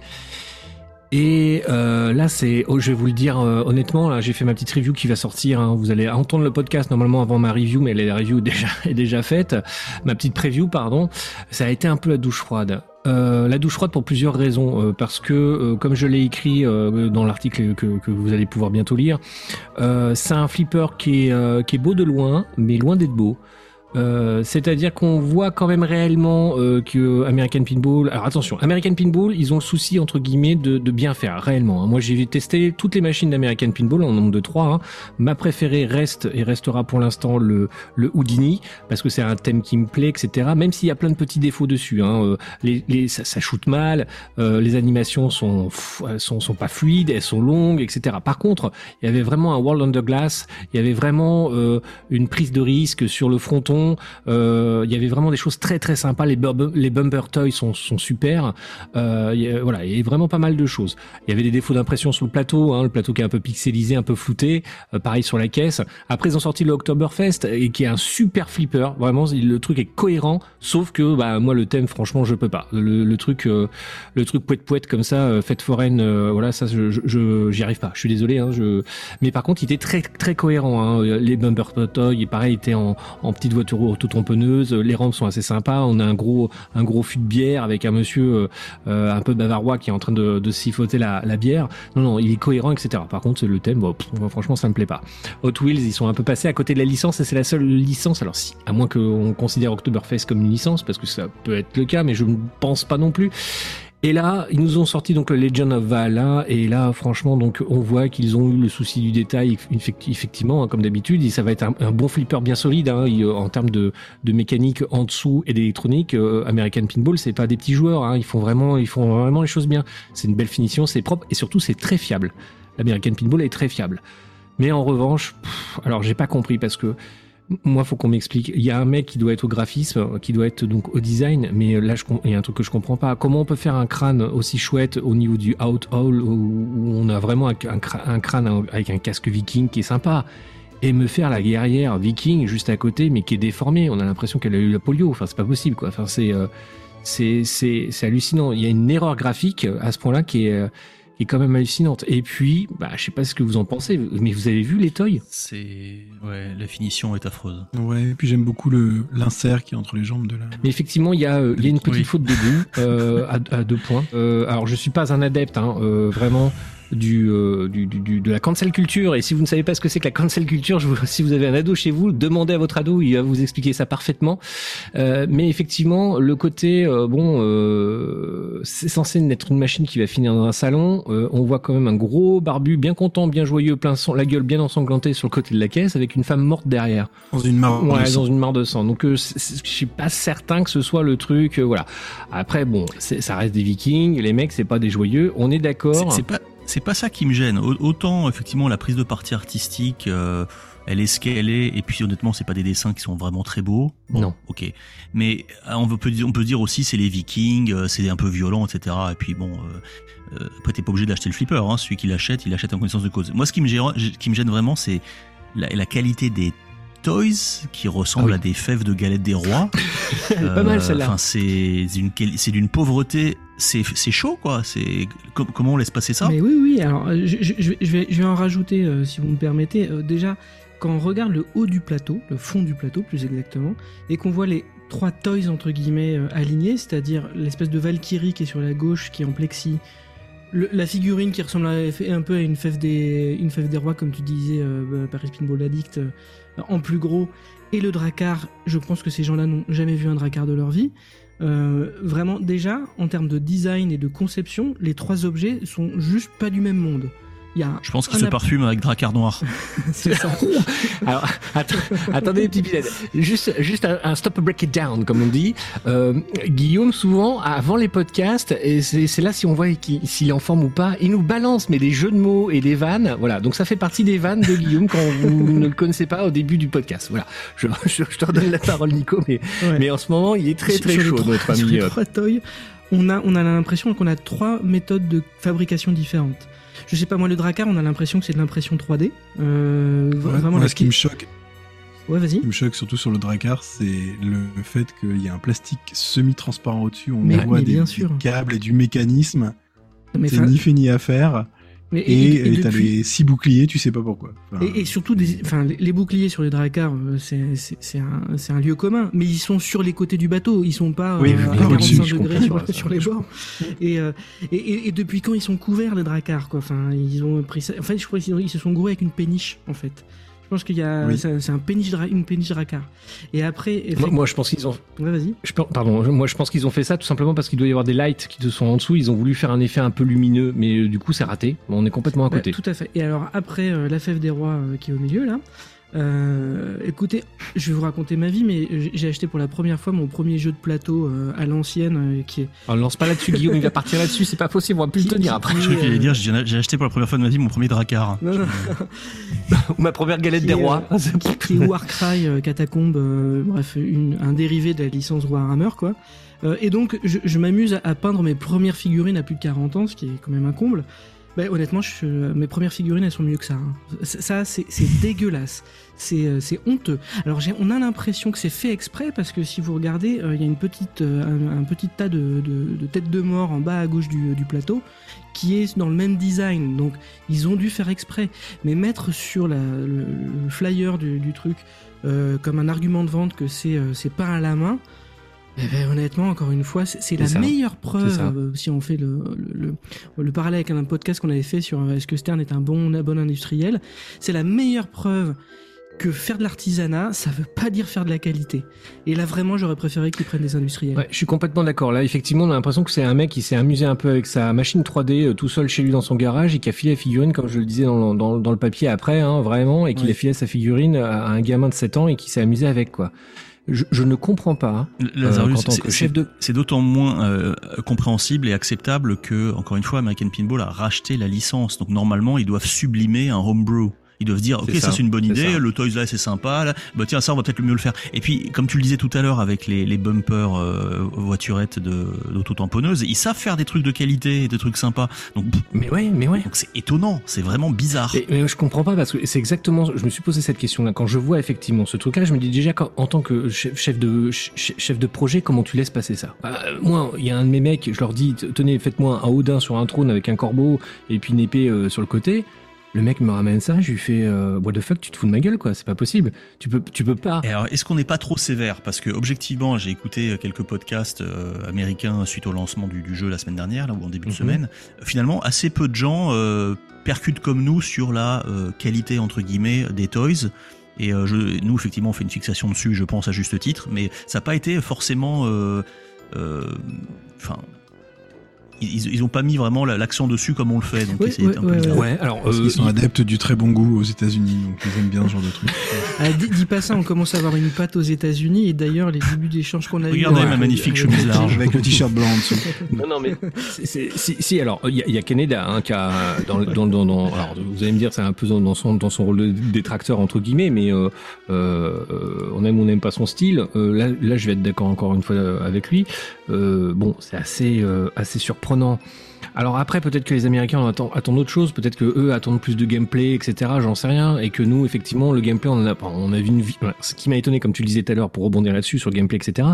Et euh, là, c'est, oh, je vais vous le dire euh, honnêtement, là, j'ai fait ma petite review qui va sortir. Hein. Vous allez entendre le podcast normalement avant ma review, mais la review est déjà est déjà faite. Ma petite preview, pardon. Ça a été un peu la douche froide. Euh, la douche froide pour plusieurs raisons, euh, parce que euh, comme je l'ai écrit euh, dans l'article que, que, vous allez pouvoir bientôt lire, c'est un flipper qui est, qui est beau de loin, mais loin d'être beau. Euh, c'est-à-dire qu'on voit quand même réellement euh, que American Pinball. Alors attention, American Pinball, ils ont le souci entre guillemets de, bien faire réellement. Hein. Moi, j'ai testé toutes les machines d'American Pinball en nombre de trois. Hein. Ma préférée reste et restera pour l'instant le, Houdini parce que c'est un thème qui me plaît, etc. Même s'il y a plein de petits défauts dessus. Hein. Euh, ça, ça mal, euh, les animations sont, sont sont pas fluides, elles sont longues, etc. Par contre, il y avait vraiment un World Under Glass. Il y avait vraiment une prise de risque sur le fronton euh, il y avait vraiment des choses très très sympas. Les, les bumper toys sont, sont super. Euh, y voilà, il y a vraiment pas mal de choses. Il y avait des défauts d'impression sur le plateau, hein, le plateau qui est un peu pixelisé, un peu flouté. Euh, pareil sur la caisse. Après, ils ont sorti le Oktoberfest et qui est un super flipper. Vraiment, le truc est cohérent, sauf que bah moi le thème, franchement, je peux pas. Le, le truc, euh, le truc poète poète comme ça, euh, fête foraine, euh, voilà, ça, je, je j'y arrive pas. Je suis désolé. Hein, je... Mais par contre, il était très très cohérent. Hein. Les bumper toys, pareil, étaient en, en petite voiture auto-tamponneuse. Les rampes sont assez sympas. On a un gros, un gros fût de bière avec un monsieur euh, un peu bavarois qui est en train de, de la, bière. Non, non, il est cohérent, etc. Par contre, le thème, franchement, ça me plaît pas. Hot Wheels, ils sont un peu passés à côté de la licence et c'est la seule licence. Alors, si, à moins qu'on considère Oktoberfest comme une licence, parce que ça peut être le cas, mais je ne pense pas non plus. Et là, ils nous ont sorti donc le Legend of Valhalla, et là, franchement, donc on voit qu'ils ont eu le souci du détail, effectivement, hein, comme d'habitude, et ça va être un, bon flipper bien solide hein, en termes de, de, mécanique en dessous et d'électronique. Euh, American Pinball, c'est pas des petits joueurs, hein, ils font vraiment, ils font vraiment les choses bien. C'est une belle finition, c'est propre, et surtout c'est très fiable. L'American Pinball est très fiable. Mais en revanche, pff, alors j'ai pas compris parce que moi, faut qu'on m'explique. Il y a un mec qui doit être au graphisme, qui doit être donc au design, mais là, je, il y a un truc que je comprends pas. Comment on peut faire un crâne aussi chouette au niveau du out hall où on a vraiment un, crâne avec un casque viking qui est sympa et me faire la guerrière viking juste à côté, mais qui est déformée. On a l'impression qu'elle a eu la polio. Enfin, c'est pas possible, quoi. Enfin, c'est euh, c'est hallucinant. Il y a une erreur graphique à ce point-là qui est qui est quand même hallucinante. Et puis, bah, je sais pas ce que vous en pensez, mais vous avez vu les toys? C'est ouais, la finition est affreuse. Ouais, et puis j'aime beaucoup le l'insert qui est entre les jambes de la. Mais effectivement, il y a euh, il y a une petite oui. faute de goût euh, à, à, deux points. Euh, alors, je suis pas un adepte, hein, vraiment. Du, euh, du, de la cancel culture. Et si vous ne savez pas ce que c'est que la cancel culture, je vous- si vous avez un ado chez vous, demandez à votre ado, il va vous expliquer ça parfaitement. Euh, mais effectivement, le côté euh, bon, c'est censé être une machine qui va finir dans un salon. On voit quand même un gros barbu, bien content, bien joyeux, plein sang, la gueule bien ensanglantée sur le côté de la caisse, avec une femme morte derrière. Dans une mare. Ouais, de sang. dans une mare de sang. Donc, je suis pas certain que ce soit le truc. voilà. Après, bon, ça reste des Vikings. Les mecs, c'est pas des joyeux. On est d'accord. c'est pas c'est pas ça qui me gêne. Au- Autant effectivement la prise de parti artistique, euh, elle est ce qu'elle est, et puis honnêtement c'est pas des dessins qui sont vraiment très beaux. Bon, Non. Ok. Mais euh, on peut on peut dire aussi c'est les Vikings, euh, c'est un peu violent, etc. Et puis bon. Euh, euh, après t'es pas obligé d'acheter le flipper. Hein. Celui qui l'achète, il l'achète en connaissance de cause. Moi ce qui me gêne, qui me gêne vraiment c'est la, la qualité des toys qui ressemblent Ah oui. à des fèves de galettes des rois. Est pas mal, celle-là. Enfin, c'est d'une quali- c'est d'une pauvreté, c'est c'est chaud quoi. C'est com- comment on laisse passer ça? Mais oui, oui, alors euh, je, je- je vais- je en rajouter, euh, si vous me permettez. Euh, déjà, quand on regarde le haut du plateau, le fond du plateau plus exactement, et qu'on voit les trois toys entre guillemets euh, alignés, c'est-à-dire l'espèce de Valkyrie qui est sur la gauche, qui est en plexi, la figurine qui ressemble à- un peu à une fève des, rois, comme tu disais, euh, Paris Pinball Addict, euh, en plus gros, et le Dracar, je pense que ces gens-là n'ont jamais vu un Dracar de leur vie. Euh, vraiment, déjà, en termes de design et de conception, les trois objets sont juste pas du même monde. Il y a Je pense qu'il se parfume avec Dracar noir. C'est ça. Alors, att- attendez, petit Pinhead. Juste, juste un, un stop break it down, comme on dit. Euh, Guillaume, souvent, avant les podcasts, et c'est là si on voit s'il est en forme ou pas, il nous balance, mais des jeux de mots et des vannes. Voilà. Donc ça fait partie des vannes de Guillaume quand vous ne le connaissez pas au début du podcast. Voilà. Je, je, je te redonne la parole, Nico, mais, Ouais. mais en ce moment, il est très très chaud, trois- notre les euh, on a, on a l'impression qu'on a trois méthodes de fabrication différentes. Je sais pas, moi, le Dracar, on a l'impression que c'est de l'impression 3D. Euh, Ouais, vraiment, ce qui me choque, Ouais, vas-y. ce qui me choque surtout sur le Dracar, c'est le fait qu'il y a un plastique semi-transparent au-dessus. On Mais- voit mais des, des câbles et du mécanisme. C'est ni fait ni à faire. Mais- Et et t'as depuis- les six boucliers, tu sais pas pourquoi. Enfin, Et, et surtout, des, enfin, les- les boucliers sur les dracars, euh, c'est un, un lieu commun, mais ils sont sur les côtés du bateau, ils sont pas Oui, euh, à oui, 45 oui, je degrés sur, les bords. Et, euh, et, et- depuis quand ils sont couverts les dracars, quoi? Enfin, ils ont pris ça. En fait, je crois qu'ils se sont gourés avec une péniche, en fait. Je pense qu'il y a, Oui. c'est un péniche, une péniche. Et après, Moi, moi, je pense qu'ils ont, ouais, vas-y. Je pardon, moi je pense qu'ils ont fait ça tout simplement parce qu'il doit y avoir des lights qui te sont en dessous. Ils ont voulu faire un effet un peu lumineux, mais euh, du coup c'est raté. On est complètement à Ouais, côté. tout à fait. Et alors après euh, la fève des rois euh, qui est au milieu là. Euh, écoutez, je vais vous raconter ma vie, mais j'ai- acheté pour la première fois mon premier jeu de plateau euh, à l'ancienne, euh, qui est Alors, lance pas là-dessus, Guillaume. Il va partir là-dessus. C'est pas possible. On va plus le tenir après. Je crois qu'il allait euh, dire, j'ai acheté pour la première fois de ma vie mon premier Dracar. non, non, Ou ma première galette qui des est, rois. euh, qui est Warcry euh, Catacombe, euh, bref, une- un dérivé de la licence Warhammer, quoi. Euh, et donc, je, je m'amuse à, à peindre mes premières figurines à plus de 40 ans, ce qui est quand même un comble. Ben, honnêtement, je- mes premières figurines, elles sont mieux que ça. hein. Ça, c'est dégueulasse. C'est euh, c'est honteux. Alors, on a l'impression que c'est fait exprès parce que si vous regardez, euh, il y a une petite, euh, un, petit tas de, de, de têtes de mort en bas à gauche du, du plateau qui est dans le même design. Donc, ils ont dû faire exprès. Mais mettre sur la, le, flyer du, du truc euh, comme un argument de vente que c'est pas à la main, eh ben, honnêtement, encore une fois, c'est la ça. meilleure preuve, euh, si on fait le, le, le, le parallèle avec un podcast qu'on avait fait sur euh, est-ce que Stern est un bon, un bon industriel, c'est la meilleure preuve que faire de l'artisanat, ça veut pas dire faire de la qualité. Et là, vraiment, j'aurais préféré qu'ils prennent des industriels. Ouais, je suis complètement d'accord. Là, effectivement, on a l'impression que c'est un mec qui s'est amusé un peu avec sa machine 3D euh, tout seul chez lui dans son garage et qui a filé la figurine, comme je le disais dans, le- dans, dans le papier après, hein, vraiment, et qu'il Ouais. a filé sa figurine à un gamin de 7 ans et qui s'est amusé avec, quoi. Je, je ne comprends pas. Lazarus, de- c'est d'autant moins euh, compréhensible et acceptable que, encore une fois, American Pinball a racheté la licence. Donc normalement, ils doivent sublimer un homebrew. Ils doivent dire, ok, ça, ça, c'est une bonne idée, le Toys là c'est sympa, là, bah tiens ça on va peut-être mieux le faire. Et puis comme tu le disais tout à l'heure avec les, les bumpers euh, voiturettes de d'auto-tamponneuses, ils savent faire des trucs de qualité, des trucs sympas. Donc pff, Mais ouais, mais ouais. donc c'est étonnant, c'est vraiment bizarre. Et, mais je comprends pas parce que c'est exactement. Je me suis posé cette question-là quand je vois effectivement ce truc-là. Je me dis déjà en tant que chef, de ch- chef de projet, comment tu laisses passer ça? Bah, Moi, il y a un de mes mecs, je leur dis tenez, faites-moi un Odin sur un trône avec un corbeau et puis une épée euh, sur le côté. Le mec me ramène ça, je lui fais euh, What the fuck, tu te fous de ma gueule, quoi, c'est pas possible. Tu peux, tu peux pas. Et alors, est-ce qu'on n'est pas trop sévère? Parce que, objectivement, j'ai écouté quelques podcasts euh, américains suite au lancement du, du, jeu la semaine dernière, là, ou en début de Mhm. semaine. Finalement, assez peu de gens euh, percutent comme nous sur la euh, qualité, entre guillemets, des toys. Et euh, je, nous, effectivement, on fait une fixation dessus, je pense, à juste titre, mais ça n'a pas été forcément. euh, euh, Enfin. Ils, ils ont pas mis vraiment la- l'accent dessus comme on le fait, donc Ouais, c'est ouais, un peu ouais, alors. Parce euh, qu'ils sont adeptes du très bon goût aux États-Unis, donc ils aiment bien ce genre de truc. Ah, dis, dis pas ça, on commence à avoir une patte aux États-Unis et d'ailleurs les débuts d'échanges qu'on a eu. Regardez avec- ma magnifique chemise large. Avec le t-shirt blanc en dessous. Non, non, mais c'est- c'est- si, si, alors il y, a- il y a Canada hein, qui a dans, le- dans, dans, dans- alors vous allez me dire c'est un peu dans son dans son rôle de détracteur entre guillemets, mais euh, euh, euh, on aime ou on n'aime pas son style. Euh, là, là, je vais être d'accord encore une fois euh, avec lui. Euh, bon, c'est assez euh, assez surprenant. Alors après, peut-être que les Américains en attendent, autre chose, peut-être que eux attendent plus de gameplay, etc. J'en sais rien, et que nous, effectivement, le gameplay, on en a, on a vu une, vi- voilà, ce qui m'a étonné, comme tu le disais tout à l'heure, pour rebondir là-dessus sur le gameplay, etc.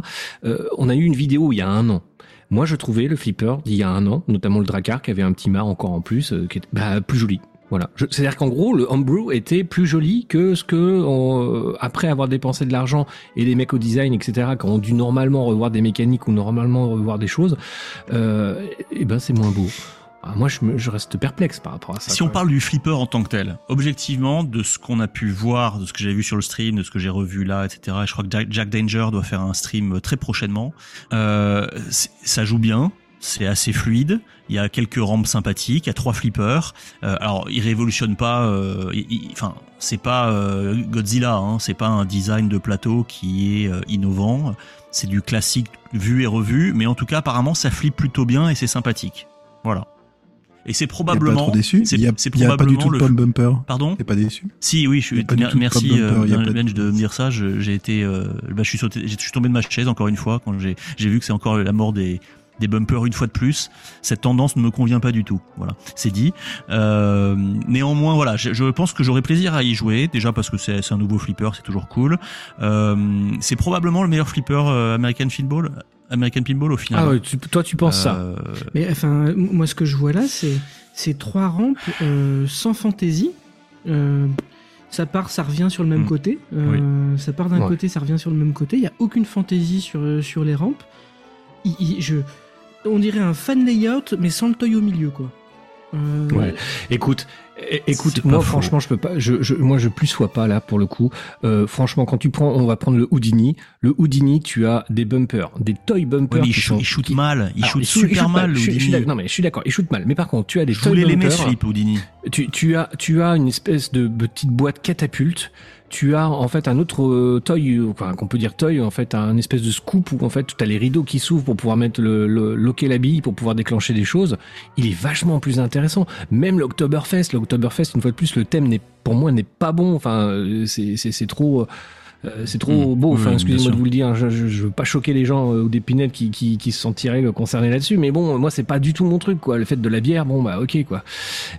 euh, on a eu une vidéo il y a un an. Moi, je trouvais le flipper d'il y a un an, notamment le Dracar, qui avait un petit mât encore en plus, euh, qui était bah, plus joli. Voilà. C'est-à-dire qu'en gros, le homebrew était plus joli que ce que, on- euh, après avoir dépensé de l'argent et les mecs au design, etc., qui ont dû normalement revoir des mécaniques ou normalement revoir des choses, euh, et ben c'est moins beau. Ah, moi, je, me- je reste perplexe par rapport à ça. Si on parle du flipper en tant que tel, objectivement, de ce qu'on a pu voir, de ce que j'ai vu sur le stream, de ce que j'ai revu là, etc. et Je crois que Jack, Jack Danger doit faire un stream très prochainement. Euh, ça joue bien. C'est assez fluide. Il y a quelques rampes sympathiques. Il y a trois flippers. Euh, alors, ils révolutionnent pas. euh, Enfin, c'est pas euh, Godzilla. Hein, c'est pas un design de plateau qui est innovant. C'est du classique vu et revu. Mais en tout cas, apparemment, ça flippe plutôt bien et c'est sympathique. Voilà. Et c'est probablement. trop déçu? c'est- Il il a pas du probablement tout le- pump bumper? Pardon? T'es pas déçu? Si, oui, je Il suis. merci, il Benj, de me dire ça. J'ai été, bah, je suis tombé de ma chaise encore une fois quand j'ai vu que c'est encore la mort des des bumpers une fois de plus. Cette tendance ne me convient pas du tout. Voilà, c'est dit. Euh, néanmoins, voilà, je, je pense que j'aurai plaisir à y jouer. Déjà parce que c'est un nouveau flipper, c'est toujours cool. Euh, c'est probablement le meilleur flipper euh, American Pinball, American Pinball au final. Ah ouais, tu- toi, tu penses ça Mais enfin, moi ce que je vois là, c'est c'est trois rampes euh, sans fantaisie. Euh, ça part, ça revient sur le même Mm. côté. Euh, Ça part d'un Ouais. côté, ça revient sur le même côté. Il y a aucune fantaisie sur sur les rampes. Il- il- je, on dirait un fan layout, mais sans le toy au milieu, quoi. Euh, Ouais. Écoute, écoute, moi franchement, je peux pas, je, je, moi je plus sois pas là pour le coup. Euh, franchement, quand tu prends, on va prendre le Houdini. Le Houdini, tu as des bumpers, des toy bumpers. ouais, mais il, qui shoot, sont- il shoot qui- mal, il Alors, shoot il shoot- il super shoot mal. Je, suis non mais je suis d'accord, il shoot mal. Mais par contre, tu as des Je toy voulais bumpers. flip Houdini. Tu, tu as, tu as une espèce de petite boîte catapulte. Tu as en fait un autre euh, toy, euh, enfin, qu'on peut dire toy, en fait, un espèce de scoop où en fait tu as les rideaux qui s'ouvrent pour pouvoir mettre le, le loquer la bille pour pouvoir déclencher des choses. Il est vachement plus intéressant. Même l'Oktoberfest, l'Oktoberfest, une fois de plus, le thème n'est pour moi n'est pas bon. Enfin, euh, c'est trop. Euh, c'est trop Mm. beau, enfin bien excusez-moi de vous le dire, je, je, je veux pas choquer les gens euh, ou des pinettes qui, qui, qui se sentiraient euh, concernés là-dessus, mais bon, moi c'est pas du tout mon truc quoi, le fait de la bière, bon bah ok quoi.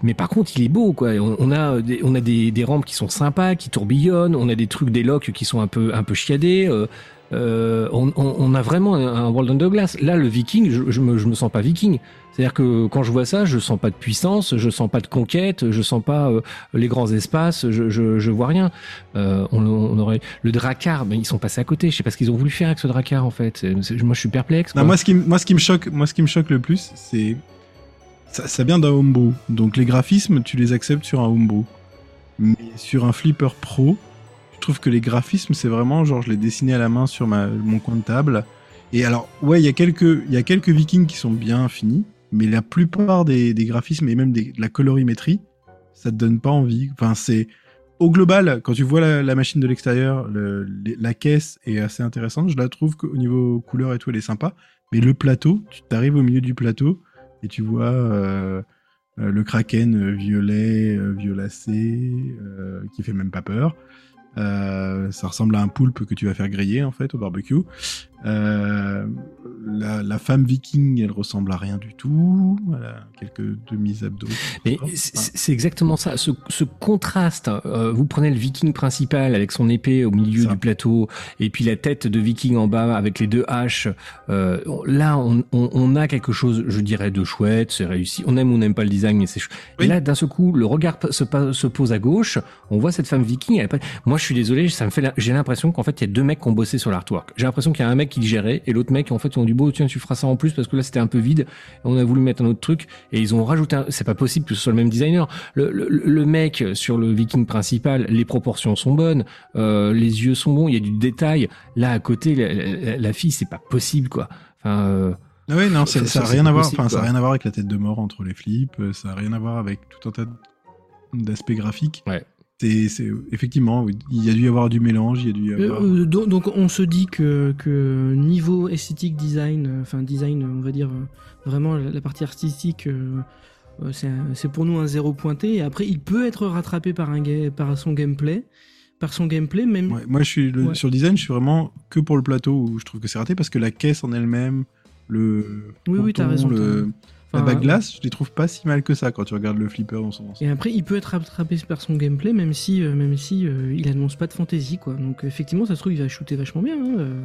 Mais par contre, il est beau, quoi. On, on a des, on a des, des rampes qui sont sympas, qui tourbillonnent. On a des trucs, des locks qui sont un peu, un peu chiadés. Euh, euh, on, on, on a vraiment un, World Under Glass. Là, le Viking, je, je me, je me sens pas Viking. C'est-à-dire que quand je vois ça, je sens pas de puissance, je sens pas de conquête, je sens pas euh, les grands espaces, je, je, je vois rien. Euh, on, on aurait le Dracar, mais ils sont passés à côté. Je sais pas ce qu'ils ont voulu faire avec ce Dracar en fait. Moi, je suis perplexe. Non, moi, ce qui, m- moi, ce qui me choque, moi, ce qui me choque le plus, c'est ça, ça vient d'un homebrew. Donc les graphismes, tu les acceptes sur un homebrew. Mais sur un flipper pro, trouve que les graphismes, c'est vraiment genre, je l'ai dessiné à la main sur ma, mon coin de table. Et alors, ouais, il y a quelques, il y a quelques Vikings qui sont bien finis, mais la plupart des, graphismes et même de la colorimétrie, ça te donne pas envie. Enfin, c'est au global, quand tu vois la, machine de l'extérieur, le- les- la caisse est assez intéressante. Je la trouve qu'au niveau couleur et tout, elle est sympa. Mais le plateau, tu t'arrives au milieu du plateau et tu vois euh, euh, le kraken euh, violet, violacé, qui fait même pas peur. Euh, ça ressemble à un poulpe que tu vas faire griller en fait au barbecue. Euh, la, la femme viking, elle ressemble à rien du tout. Elle a quelques demi-abdos. Mais c'est exactement ça, ce, ce contraste. hein. Euh, vous prenez le viking principal avec son épée au milieu Ça. du plateau, et puis la tête de viking en bas avec les deux haches. Euh, là, on, on, on a quelque chose, je dirais, de chouette, c'est réussi. On aime ou on n'aime pas le design, mais c'est chou- Oui. Et là, d'un seul coup, le regard se, se pose à gauche. On voit cette femme viking. Elle. Moi, je suis désolé, ça me fait. la- J'ai l'impression qu'en fait, il y a deux mecs qui ont bossé sur l'artwork. J'ai l'impression qu'il y a un mec qui le gérait et l'autre mec, en fait, ils ont dit bon, tiens, tu feras ça en plus parce que là, c'était un peu vide. On a voulu mettre un autre truc et ils ont rajouté. Un... C'est pas possible que ce soit le même designer. Le, le, le mec sur le viking principal, les proportions sont bonnes, euh, les yeux sont bons, il y a du détail. Là, à côté, la, la- la fille, c'est pas possible, quoi. Enfin. euh, ouais, non, c'est- Ça, n'a rien à voir. Enfin, ça a rien à voir avec la tête de mort entre les flips. euh, Ça a rien à voir avec tout un tas d'aspects graphiques. Ouais. C'est, c'est effectivement, oui, il y a dû y avoir du mélange, il y a dû y Euh, avoir. euh, donc, donc on se dit que, que niveau esthétique design, euh, enfin design, on va dire vraiment la, partie artistique, c'est pour nous un zéro pointé. Et après, il peut être rattrapé par un ga- par son gameplay, par son gameplay même. Ouais, moi, je suis le- Ouais. sur le design, je suis vraiment que pour le plateau où je trouve que c'est raté parce que la caisse en elle-même, le Oui, oui, t'as ponton, raison, le- la Enfin, bague glace, je les trouve pas si mal que ça quand tu regardes le flipper dans son ensemble. Et après, il peut être rattrapé par son gameplay, même si, euh, même si euh, il annonce pas de fantasy, quoi. Donc effectivement, ça se trouve, il va shooter vachement bien. hein, euh.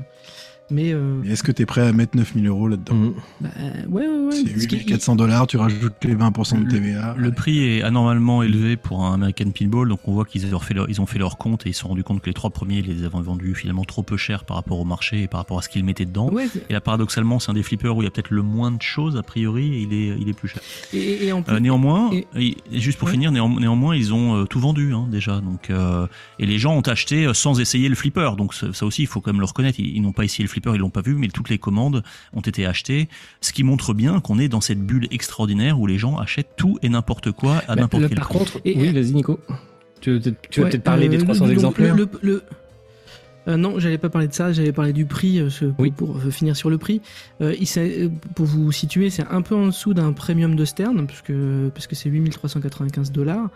Mais, euh, Mais est-ce que t'es prêt à mettre 9000 euros là-dedans mm. bah, ouais, ouais, ouais. C'est parce qu'il- 8400 dollars, tu rajoutes les 20% de TVA. Le prix est anormalement élevé pour un American Pinball, donc on voit qu'ils ont fait leur, ils ont fait leur compte et ils se sont rendus compte que les trois premiers ils les avaient vendus finalement trop peu cher par rapport au marché et par rapport à ce qu'ils mettaient dedans. Ouais, Et là, paradoxalement, c'est un des flippers où il y a peut-être le moins de choses a priori et il est, il est plus cher. et, et en plus, Euh, néanmoins, et- et- et juste pour Ouais. finir, néan- néanmoins, ils ont euh, tout vendu hein, déjà. Donc, euh, et les gens ont acheté sans essayer le flipper. Donc ça, ça aussi, il faut quand même le reconnaître. Ils, ils n'ont pas essayé le flipper, ils l'ont pas vu, mais toutes les commandes ont été achetées. Ce qui montre bien qu'on est dans cette bulle extraordinaire où les gens achètent tout et n'importe quoi à Bah, n'importe quel par prix. contre, Et- oui, vas-y, Nico. Tu veux peut-être tu parler des euh, 300 le- exemplaires le- le- le- Euh, non, j'allais pas parler de ça, j'allais parler du prix, euh, ce- Oui. pour, euh, finir sur le prix. Euh, il euh, pour vous situer, c'est un peu en dessous d'un premium de Stern, puisque, parce que c'est 8395 dollars.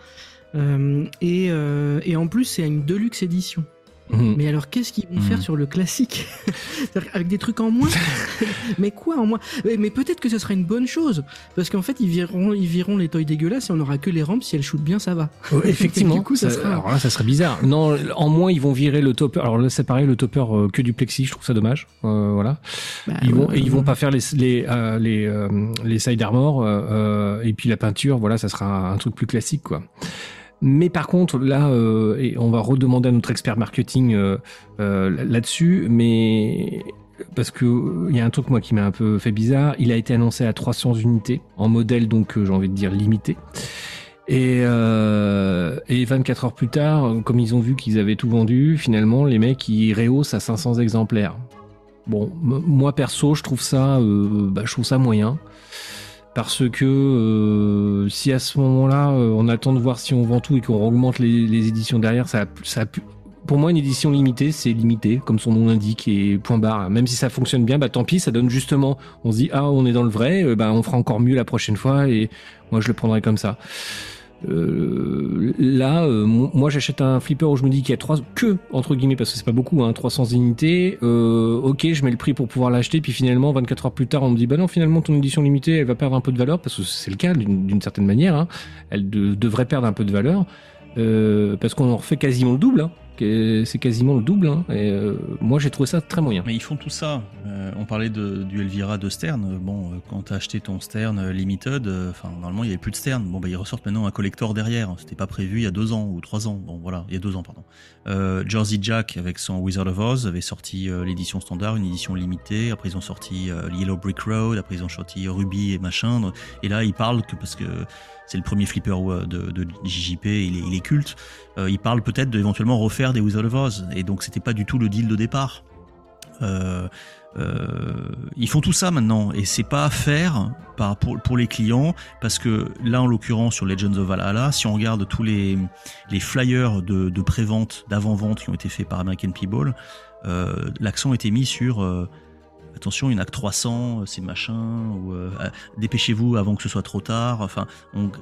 Euh, et, euh, et en plus, c'est une deluxe édition. Mhm. Mais alors, qu'est-ce qu'ils vont Mhm. faire sur le classique Avec des trucs en moins Mais quoi en moins Mais, mais peut-être que ce sera une bonne chose, parce qu'en fait, ils vireront, ils vireront les toys dégueulasses et on aura que les rampes. Si elles shootent bien, ça va. Ouais, effectivement. Du coup, ça Ça- sera- Alors là, ça serait bizarre. Non, en moins, ils vont virer le topper. Alors là, c'est pareil, le topper euh, que du plexi. Je trouve ça dommage. Euh, voilà. Bah, Ils vont, ouais, et ils vont ouais. pas faire les les euh, les, euh, les side armor euh, et puis la peinture. Voilà, ça sera un truc plus classique, quoi. Mais par contre, là, euh, on va redemander à notre expert marketing euh, euh, là-dessus, mais parce que il y a un truc moi qui m'a un peu fait bizarre. Il a été annoncé à 300 unités en modèle donc j'ai envie de dire limité. Et, euh, et 24 heures plus tard, comme ils ont vu qu'ils avaient tout vendu, finalement, les mecs ils rehaussent à 500 exemplaires. Bon, moi perso, je trouve ça, bah, je trouve ça moyen. Parce que euh, si à ce moment-là, euh, on attend de voir si on vend tout et qu'on augmente les, éditions derrière, ça, ça pour moi, une édition limitée, c'est limité, comme son nom l'indique, et point barre. Même si ça fonctionne bien, bah tant pis, ça donne justement, on se dit, ah, on est dans le vrai, euh, bah on fera encore mieux la prochaine fois, et moi je le prendrai comme ça. Euh, là, euh, mo- moi j'achète un flipper où je me dis qu'il y a trois que entre guillemets parce que c'est pas beaucoup, hein, 300 unités. Euh, ok, je mets le prix pour pouvoir l'acheter, puis finalement 24 heures plus tard, on me dit bah non, finalement ton édition limitée, elle va perdre un peu de valeur parce que c'est le cas d'une certaine manière. hein. Elle de- devrait perdre un peu de valeur euh, parce qu'on en refait quasiment le double. hein. C'est quasiment le double. hein. Et euh, moi j'ai trouvé ça très moyen. Mais ils font tout ça. Euh, on parlait de, du Elvira de Stern. Bon, euh, quand t'as acheté ton Stern euh, Limited, euh, enfin normalement il y avait plus de Stern. Bon, bah ils ressortent maintenant un collector derrière. C'était pas prévu il y a deux ans ou trois ans. Bon, voilà, il y a deux ans, pardon. Euh, Jersey Jack avec son Wizard of Oz avait sorti l'édition standard, une édition limitée. Après ils ont sorti Yellow Brick Road. Après ils ont sorti Ruby et machin. Et là ils parlent que parce que c'est le premier flipper euh, de, de JJP, il est, il culte. Euh, ils parlent peut-être d'éventuellement refaire des Wizard of Oz. Et donc c'était pas du tout le deal de départ. Euh, ils font tout ça maintenant et c'est pas à faire pour, les clients parce que là en l'occurrence sur Legends of Valhalla si on regarde tous les, flyers de, de pré-vente d'avant-vente qui ont été faits par American People euh, l'accent était mis sur attention, il n'y en a que 300, c'est machin, ou dépêchez-vous avant que ce soit trop tard. Enfin,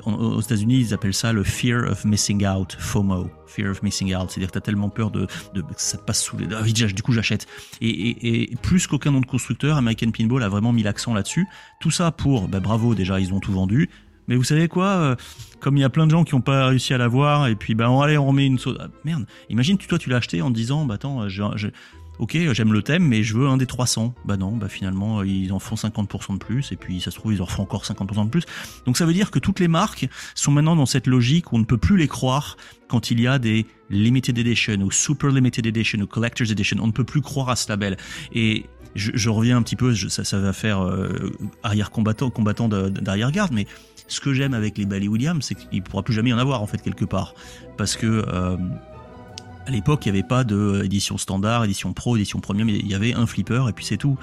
aux États-Unis, ils appellent ça le fear of missing out, FOMO, fear of missing out. C'est-à-dire que t'as tellement peur de, que ça te passe sous les. Ah, du coup, j'achète. Et, plus qu'aucun autre constructeur, American Pinball a vraiment mis l'accent là-dessus. Tout ça pour, bah, bravo, déjà, ils ont tout vendu. Mais vous savez quoi euh, Comme il y a plein de gens qui n'ont pas réussi à l'avoir, et puis on, allez, on remet une sauce. Ah, merde, imagine, tu, toi, tu l'as acheté en disant, bah attends, euh, je, je- ok, j'aime le thème, mais je veux un des 300. Bah non, bah finalement, euh, ils en font 50% de plus, et puis ça se trouve, ils en feront encore 50% de plus. Donc ça veut dire que toutes les marques sont maintenant dans cette logique où on ne peut plus les croire quand il y a des limited edition ou super limited edition ou collector's edition. On ne peut plus croire à ce label. Et je, reviens un petit peu, ça, va faire euh, arrière combattant, combattant de- d'arrière-garde, mais ce que j'aime avec les Bally Williams, c'est qu'il pourra plus jamais y en avoir en fait quelque part, parce que euh, à l'époque, il n'y avait pas de euh, édition standard, édition pro, édition premium, il y avait un flipper et puis c'est tout.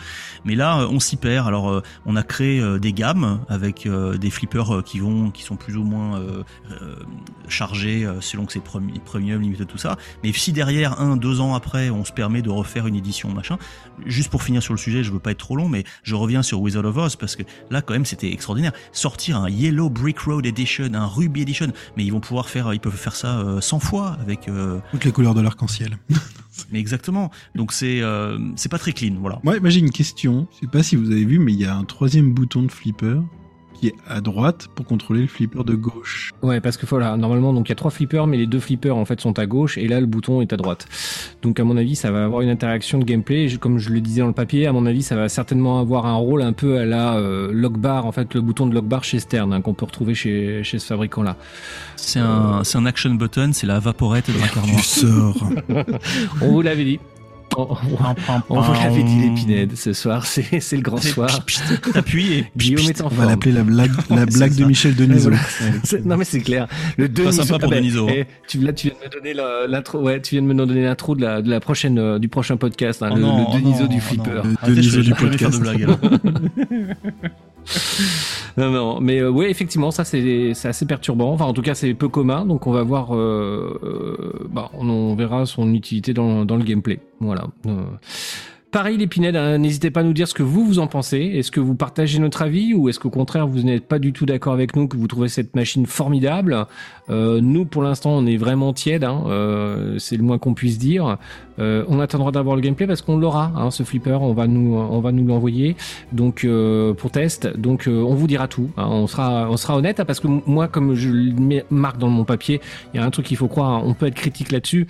Mais là, euh, on s'y perd. Alors, euh, on a créé des gammes avec des flippers qui vont, qui sont plus ou moins chargés selon que c'est premi- premium, limité, tout ça. Mais si derrière, un, deux ans après, on se permet de refaire une édition machin, juste pour finir sur le sujet, je veux pas être trop long, mais je reviens sur Wizard of Oz parce que là, quand même, c'était extraordinaire. Sortir un Yellow Brick Road Edition, un Ruby Edition, mais ils vont pouvoir faire, ils peuvent faire ça euh, 100 fois avec. Toutes les couleurs de l'arc-en-ciel. mais exactement. Donc c'est euh, c'est pas très clean, voilà. Ouais, moi j'ai une question. Je sais pas si vous avez vu, mais il y a un troisième bouton de flipper qui est à droite pour contrôler le flipper de gauche. Ouais, parce que voilà, normalement, donc il y a trois flippers, mais les deux flippers en fait sont à gauche, et là le bouton est à droite. Donc à mon avis, ça va avoir une interaction de gameplay. Comme je le disais dans le papier, à mon avis, ça va certainement avoir un rôle un peu à la euh, lock bar, en fait, le bouton de lock bar chez Stern hein, qu'on peut retrouver chez, chez ce fabricant-là. C'est un, c'est un action button, c'est la vaporette de Drakkar Noir. sors. On vous l'avait dit. On, vous l'avait dit l'épinède ce soir, c'est c'est le grand soir. T'appuies et Guillaume est en On va forme. l'appeler la blague, la blague de. Michel Denisot. Non mais c'est clair. Le Pas Deniso. sympa pour Ah ben, Deniso, hein. eh, tu là tu viens de me donner l'intro. Ouais, tu viens de me donner l'intro de la de la prochaine euh, du prochain podcast. hein, Oh le, oh Deniso non, du oh flipper. Le Arrêtez, Deniso je- du podcast. Non, non, mais euh, ouais, effectivement, ça c'est assez perturbant. Enfin, en tout cas, c'est peu commun. Donc, on va voir. Euh, euh, bah, on, on verra son utilité dans, dans le gameplay. Voilà. Pareil, l'épinette, hein, n'hésitez pas à nous dire ce que vous, vous en pensez. Est-ce que vous partagez notre avis ou est-ce qu'au contraire, vous n'êtes pas du tout d'accord avec nous, que vous trouvez cette machine formidable? Euh, Nous, pour l'instant, on est vraiment tiède, hein, euh, c'est le moins qu'on puisse dire. Euh, on attendra d'avoir le gameplay parce qu'on l'aura, hein, ce flipper, on va nous, on va nous l'envoyer donc euh, pour test. Donc euh, on vous dira tout. hein. on sera, on sera honnête hein, parce que moi, comme je le marque dans mon papier, il y a un truc qu'il faut croire. hein, on peut être critique là-dessus.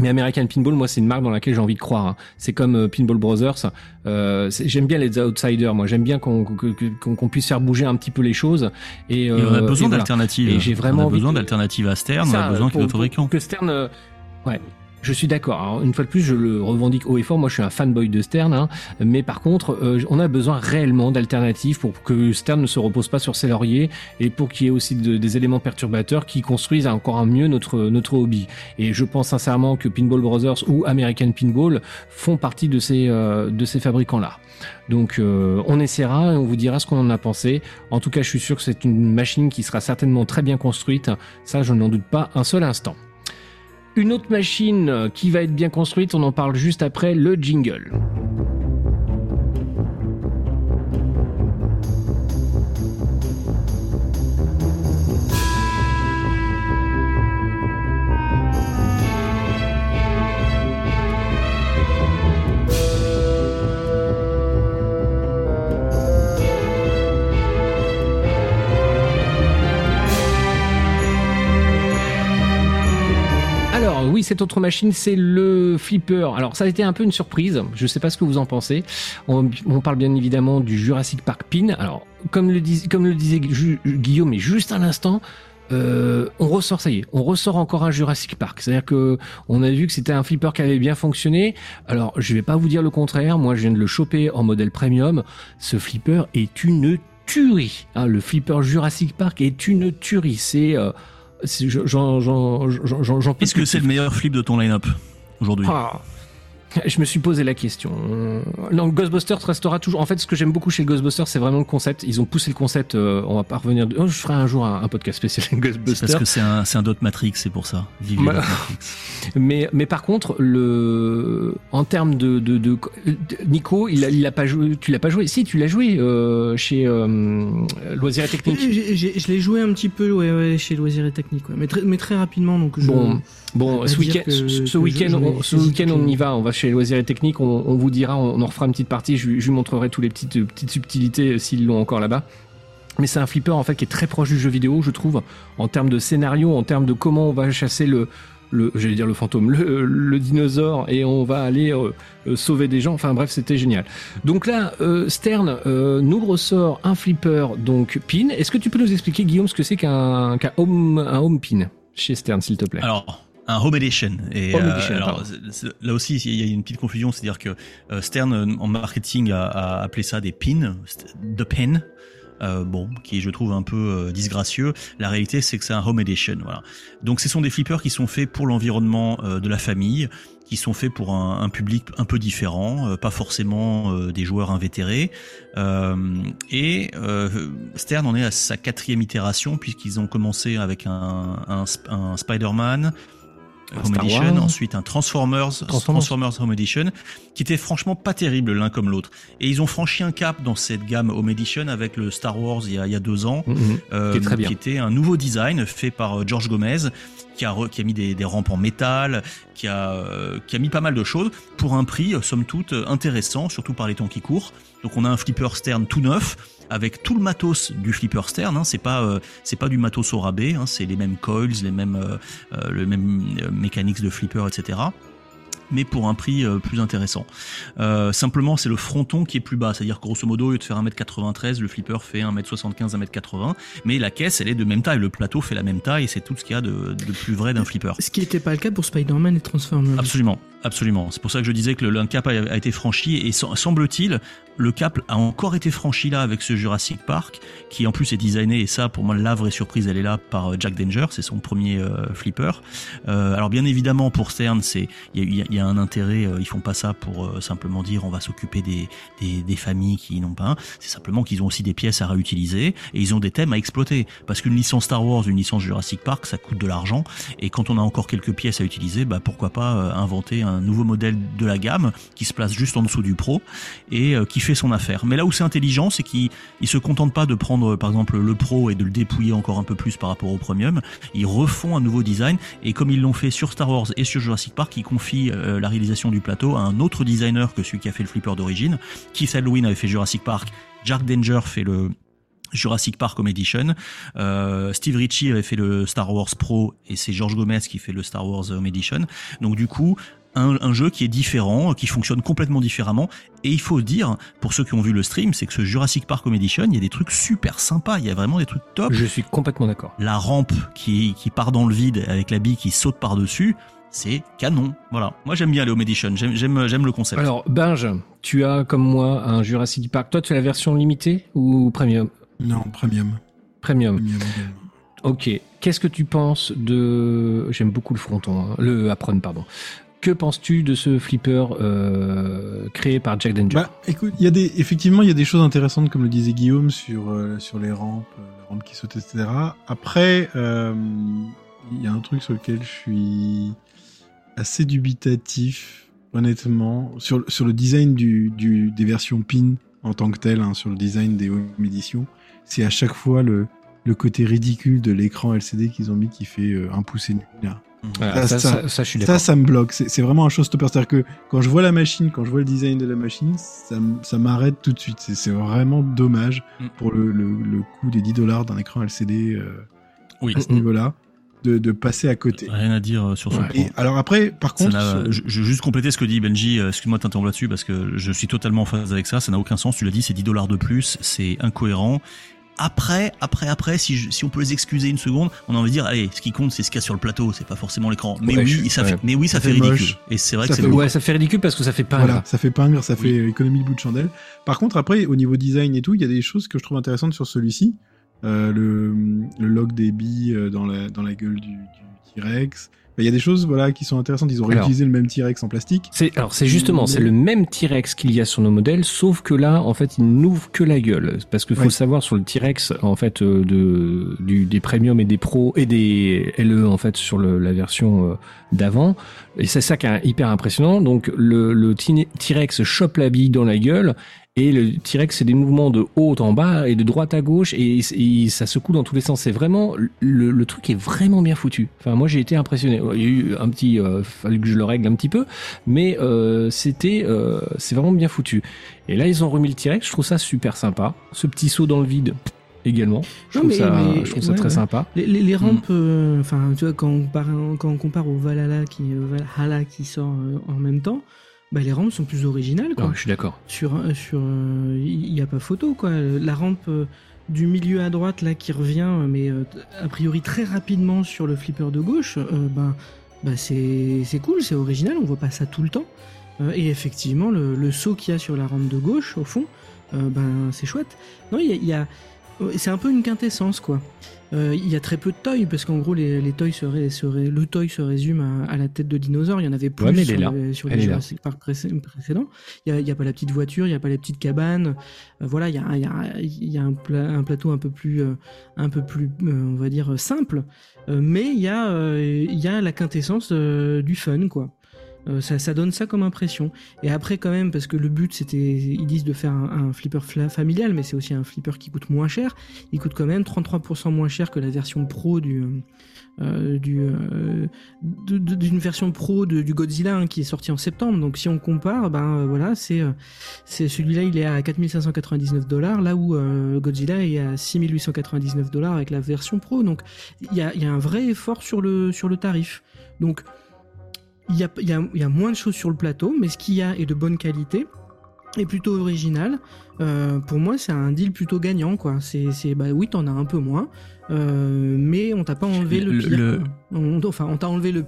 Mais American Pinball, moi, c'est une marque dans laquelle j'ai envie de croire. hein. C'est comme euh, Pinball Brothers. Euh, j'aime bien les outsiders. Moi, j'aime bien qu'on que- que- puisse faire bouger un petit peu les choses. Et, Et on a euh, besoin voilà. d'alternatives. J'ai vraiment on a besoin d'alternatives à Stern, on Ça, a besoin qu'il y ait pour- fabricants. Que Stern, euh, ouais. Je suis d'accord. Une fois de plus, je le revendique haut et fort. Moi, je suis un fanboy de Stern, hein. mais par contre, euh, on a besoin réellement d'alternatives pour que Stern ne se repose pas sur ses lauriers et pour qu'il y ait aussi de- des éléments perturbateurs qui construisent encore mieux notre notre hobby. Et je pense sincèrement que Pinball Brothers ou American Pinball font partie de ces euh, ces fabricants-là. Donc, euh, on essaiera et on vous dira ce qu'on en a pensé. En tout cas, je suis sûr que c'est une machine qui sera certainement très bien construite. Ça, je n'en doute pas un seul instant. Une autre machine euh, qui va être bien construite, on en parle juste après le jingle. Cette autre machine, c'est le flipper. Alors ça a été un peu une surprise. Je sais pas ce que vous en pensez. On, parle bien évidemment du Jurassic Park Pin. Alors comme le, disait Guillaume, mais juste à l'instant. euh, on ressort, ça y est, on ressort encore un Jurassic Park. C'est-à-dire que on a vu que c'était un flipper qui avait bien fonctionné. Alors, je vais pas vous dire le contraire. Moi, je viens de le choper en modèle premium. Ce flipper est une tuerie. hein. le flipper Jurassic Park est une tuerie. C'est, euh, j'en, Est-ce que c'est le meilleur flip de ton line-up aujourd'hui? Ah. Je me suis posé la question. Non, Ghostbusters restera toujours. En fait, ce que j'aime beaucoup chez Ghostbusters, c'est vraiment le concept. Ils ont poussé le concept. euh, on va pas revenir. De... Oh, je ferai un jour un, un podcast spécial Ghostbusters. parce que c'est un, c'est un dot Matrix, c'est pour ça. Vive les Voilà. dot Matrix. Mais, mais par contre, le, en termes de, de, de, de- Nico, il a, il a pas joué. Tu l'as pas joué Si, tu l'as joué euh, chez euh, Loisirs et Techniques. Je l'ai joué un petit peu ouais, ouais, chez Loisirs et Technique, ouais. mais, très, mais très rapidement. Donc je... Bon, bon, ce week-end, ce week-end, on, ce week-end, on y va. On va chez Loisirs et Techniques. On, on vous dira, on, on en fera une petite partie. Je, lui- je lui montrerai tous les petites, petites subtilités euh, s'ils l'ont encore là-bas. Mais c'est un flipper en fait qui est très proche du jeu vidéo, je trouve, en termes de scénario, en termes de comment on va chasser le, le j'allais dire le fantôme, le, le dinosaure, et on va aller euh, euh, sauver des gens. Enfin bref, c'était génial. Donc là, euh, Stern euh, nous ressort un flipper, donc pin. Est-ce que tu peux nous expliquer, Guillaume, ce que c'est qu'un qu'un home, un home pin chez Stern, s'il te plaît? Alors, un home edition. Et Home euh, edition, alors, là aussi, il y a une petite confusion, c'est-à-dire que euh, Stern euh, en marketing a, a appelé ça des pins, de pin. Euh, bon, qui je trouve un peu disgracieux. La réalité, c'est que c'est un home edition. Voilà. Donc, ce sont des flippers qui sont faits pour l'environnement de la famille, qui sont faits pour un, un public un peu différent, pas forcément des joueurs invétérés. Euh, et Stern en est à sa quatrième itération puisqu'ils ont commencé avec un, un, un Spider-Man. Home Edition, ensuite un Transformers, Transformers. Transformers Home Edition, qui était franchement pas terrible l'un comme l'autre. Et ils ont franchi un cap dans cette gamme Home Edition avec le Star Wars il y a, il y a deux ans, Mhm. euh, Qui est très bien. était un nouveau design fait par euh, George Gomez, qui a, mis des, rampes en métal, qui a, euh, qui a mis pas mal de choses pour un prix, euh, somme toute, euh, intéressant, surtout par les temps qui courent. Donc on a un flipper Stern tout neuf, avec tout le matos du flipper Stern. Hein, c'est pas du matos au rabais. Hein, c'est les mêmes coils, les mêmes mécaniques de flipper, etc. Mais pour un prix euh, plus intéressant. Euh, simplement, c'est le fronton qui est plus bas. C'est-à-dire, que, grosso modo, au lieu de faire 1m93, le flipper fait 1m75, 1m80. Mais la caisse, elle est de même taille. Le plateau fait la même taille. Et c'est tout ce qu'il y a de, de plus vrai d'un flipper. Ce qui n'était pas le cas pour Spider-Man et Transformers. Absolument, absolument. C'est pour ça que je disais que le, le cap a, a été franchi et sem- semble-t-il, le cap a encore été franchi là avec ce Jurassic Park, qui en plus est designé et ça pour moi la vraie surprise elle est là par euh, Jack Danger, c'est son premier euh, flipper. Euh, alors bien évidemment pour Stern c'est il y a, y a- un intérêt, euh, ils font pas ça pour euh, simplement dire on va s'occuper des, des, des familles qui n'ont pas c'est simplement qu'ils ont aussi des pièces à réutiliser et ils ont des thèmes à exploiter parce qu'une licence Star Wars, une licence Jurassic Park ça coûte de l'argent et quand on a encore quelques pièces à utiliser, bah pourquoi pas euh, inventer un nouveau modèle de la gamme qui se place juste en dessous du Pro et qui fait son affaire. Mais là où c'est intelligent, c'est qu'ils ils se contentent pas de prendre par exemple le Pro et de le dépouiller encore un peu plus par rapport au Premium. Ils refont un nouveau design et comme ils l'ont fait sur Star Wars et sur Jurassic Park, ils confient euh, la réalisation du plateau à un autre designer que celui qui a fait le flipper d'origine. Keith Halloween avait fait Jurassic Park, Jack Danger fait le Jurassic Park Home Edition. Euh, Steve Ritchie avait fait le Star Wars Pro et c'est George Gomez qui fait le Star Wars Home Edition. Donc du coup, un, un jeu qui est différent, qui fonctionne complètement différemment. Et il faut dire, pour ceux qui ont vu le stream, c'est que ce Jurassic Park Home Edition, il y a des trucs super sympas. Il y a vraiment des trucs top. Je suis complètement d'accord. La rampe qui, qui part dans le vide avec la bille qui saute par-dessus, c'est canon. Voilà. Moi j'aime bien les Home Edition. J'aime, j'aime, j'aime le concept. Alors, Binge, tu as comme moi un Jurassic Park. Toi, tu as la version limitée ou premium? Non, premium. Premium. Ok. Qu'est-ce que tu penses de. J'aime beaucoup le fronton, hein. le Apron, pardon. Que penses-tu de ce flipper euh, créé par Jack Danger? Bah, écoute, il y a des, effectivement, il y a des choses intéressantes, comme le disait Guillaume, sur, euh, sur les rampes, euh, les rampes qui sautent, etc. Après, euh, il y a un truc sur lequel je suis assez dubitatif, honnêtement, sur, le- sur le design du, du, des versions PIN en tant que tel, hein, sur le design des home editions. C'est à chaque fois le, le côté ridicule de l'écran LCD qu'ils ont mis qui fait euh, un pouce et demi, là. Voilà, ça, ça- ça- ça, je suis Ça, d'accord. ça me bloque. C'est c'est vraiment un showstopper. C'est-à-dire que quand je vois la machine, quand je vois le design de la machine, ça, m'arrête tout de suite. C'est- C'est vraiment dommage Mm. pour le, le, le coût des 10 dollars d'un écran LCD euh, Oui. à ce niveau-là, de, de passer à côté. Rien à dire euh, sur ce Ouais. point. Et alors après, par contre, sur- je, je veux juste compléter ce que dit Benji, euh, excuse-moi de t'interrompre là-dessus parce que je suis totalement en phase avec ça, ça n'a aucun sens, tu l'as dit, c'est 10 dollars de plus, c'est incohérent. Après, après, après, si, je- si on peut les excuser une seconde, on a envie de dire, allez, ce qui compte, c'est ce qu'il y a sur le plateau, c'est pas forcément l'écran. Mais Ouais, oui, ça ouais. fait, mais oui, ça, Ça fait fait ridicule. moche. Et c'est vrai Ça que c'est. Ouais, ça fait ridicule parce que ça fait pas. voilà, ça fait pingre, ça fait économie de bout de chandelle. Par contre, après, au niveau design et tout, il y a des choses que je trouve intéressantes sur celui-ci. Euh, le, le log des billes euh, dans la, dans la gueule du, du T-Rex. Bah, Il y a des choses voilà, qui sont intéressantes. Ils ont Alors. réutilisé le même T-Rex en plastique. C'est alors c'est justement c'est le même T-Rex qu'il y a sur nos modèles, sauf que là en fait il n'ouvre que la gueule, parce qu'il faut Ouais. savoir sur le T-Rex en fait euh, de du, des premium et des pros et des LE en fait sur le, la version d'avant, et c'est ça qui est hyper impressionnant. Donc le, le T-Rex chope la bille dans la gueule. Et le T-Rex, c'est des mouvements de haut en bas et de droite à gauche et, et ça secoue dans tous les sens. C'est vraiment le, le truc est vraiment bien foutu. Enfin, moi j'ai été impressionné. Il y a eu un petit, euh, fallu que je le règle un petit peu, mais euh, c'était, euh, c'est vraiment bien foutu. Et là, ils ont remis le T-Rex. Je trouve ça super sympa. Ce petit saut dans le vide également. Je Non, trouve mais- ça, mais- je trouve ça ouais, très ouais. sympa. Les, les, les rampes, euh, enfin, tu vois, quand on, compare, quand on compare au Valhalla qui, euh, Valhalla qui sort euh, en même temps, bah, les rampes sont plus originales, quoi. Je suis d'accord. Sur, euh, sur, il n'y a pas photo, quoi. La rampe euh, du milieu à droite, là, qui revient, euh, mais euh, a priori très rapidement sur le flipper de gauche, euh, ben, bah, c'est c'est cool, c'est original, on voit pas ça tout le temps. Euh, et effectivement, le, le saut qu'il y a sur la rampe de gauche, au fond, euh, ben, c'est chouette. Non, il y a- il y a c'est un peu une quintessence quoi. Euh, Il y a très peu de toys parce qu'en gros les, les toys seraient, seraient le toy se résume à, à la tête de dinosaure. Il y en avait plus Ouais, mais elle sur, les- sur les. Jurassic Park précédents. Il y a, pas la petite voiture, il y a pas les petites cabanes. Euh, voilà, il y a, il y a, il y a un, pla- un plateau un peu plus euh, un peu plus euh, on va dire euh, simple, Euh, mais il y a euh, il y a la quintessence euh, du fun quoi. Euh, ça, donne ça comme impression. Et après, quand même, parce que le but, c'était, ils disent de faire un, flipper familial, mais c'est aussi un flipper qui coûte moins cher. Il coûte quand même 33% moins cher que la version pro du, euh, euh, d'une version pro du Godzilla hein, qui est sorti en septembre. Donc, si on compare, ben voilà, c'est, c'est celui-là, il est à 4599 dollars, là où Godzilla est à 6899 dollars avec la version pro. Donc, il y a, y a un vrai effort sur le, sur le tarif. Donc, il y a, il y, a, il y a moins de choses sur le plateau, mais ce qu'il y a est de bonne qualité et plutôt original. Euh, pour moi, c'est un deal plutôt gagnant, quoi. C'est, c'est bah oui, t'en as un peu moins, euh, mais on t'a pas enlevé le, Le- pire. le- quoi. On- enfin, on t'a enlevé le,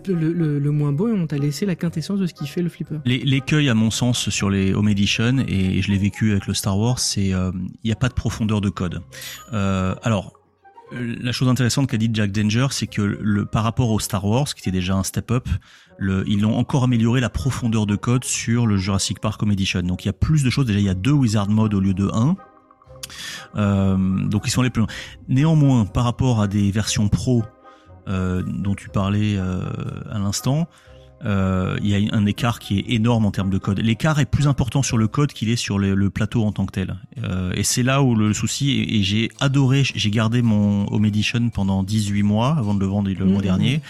le, moins beau et on t'a laissé la quintessence de ce qui fait le flipper. Les- L'écueil, à mon sens, sur les Home Edition, et je l'ai vécu avec le Star Wars, c'est euh, il n'y a pas de profondeur de code. Euh, alors, euh, la chose intéressante qu'a dit Jack Danger, c'est que le, par rapport au Star Wars, qui était déjà un step-up, le- ils ont encore amélioré la profondeur de code sur le Jurassic Park Home Edition. Donc il y a plus de choses. Déjà, il y a deux Wizard Mode au lieu de un. Euh, donc ils sont allés plus loin. Néanmoins, par rapport à des versions pro euh, dont tu parlais euh, à l'instant, euh, il y a un écart qui est énorme en termes de code. L'écart est plus important sur le code qu'il est sur le, le plateau en tant que tel. Euh, et c'est là où le, souci, et, et j'ai adoré, j'ai gardé mon Home Edition pendant 18 mois avant de le vendre le mois Mhm. dernier.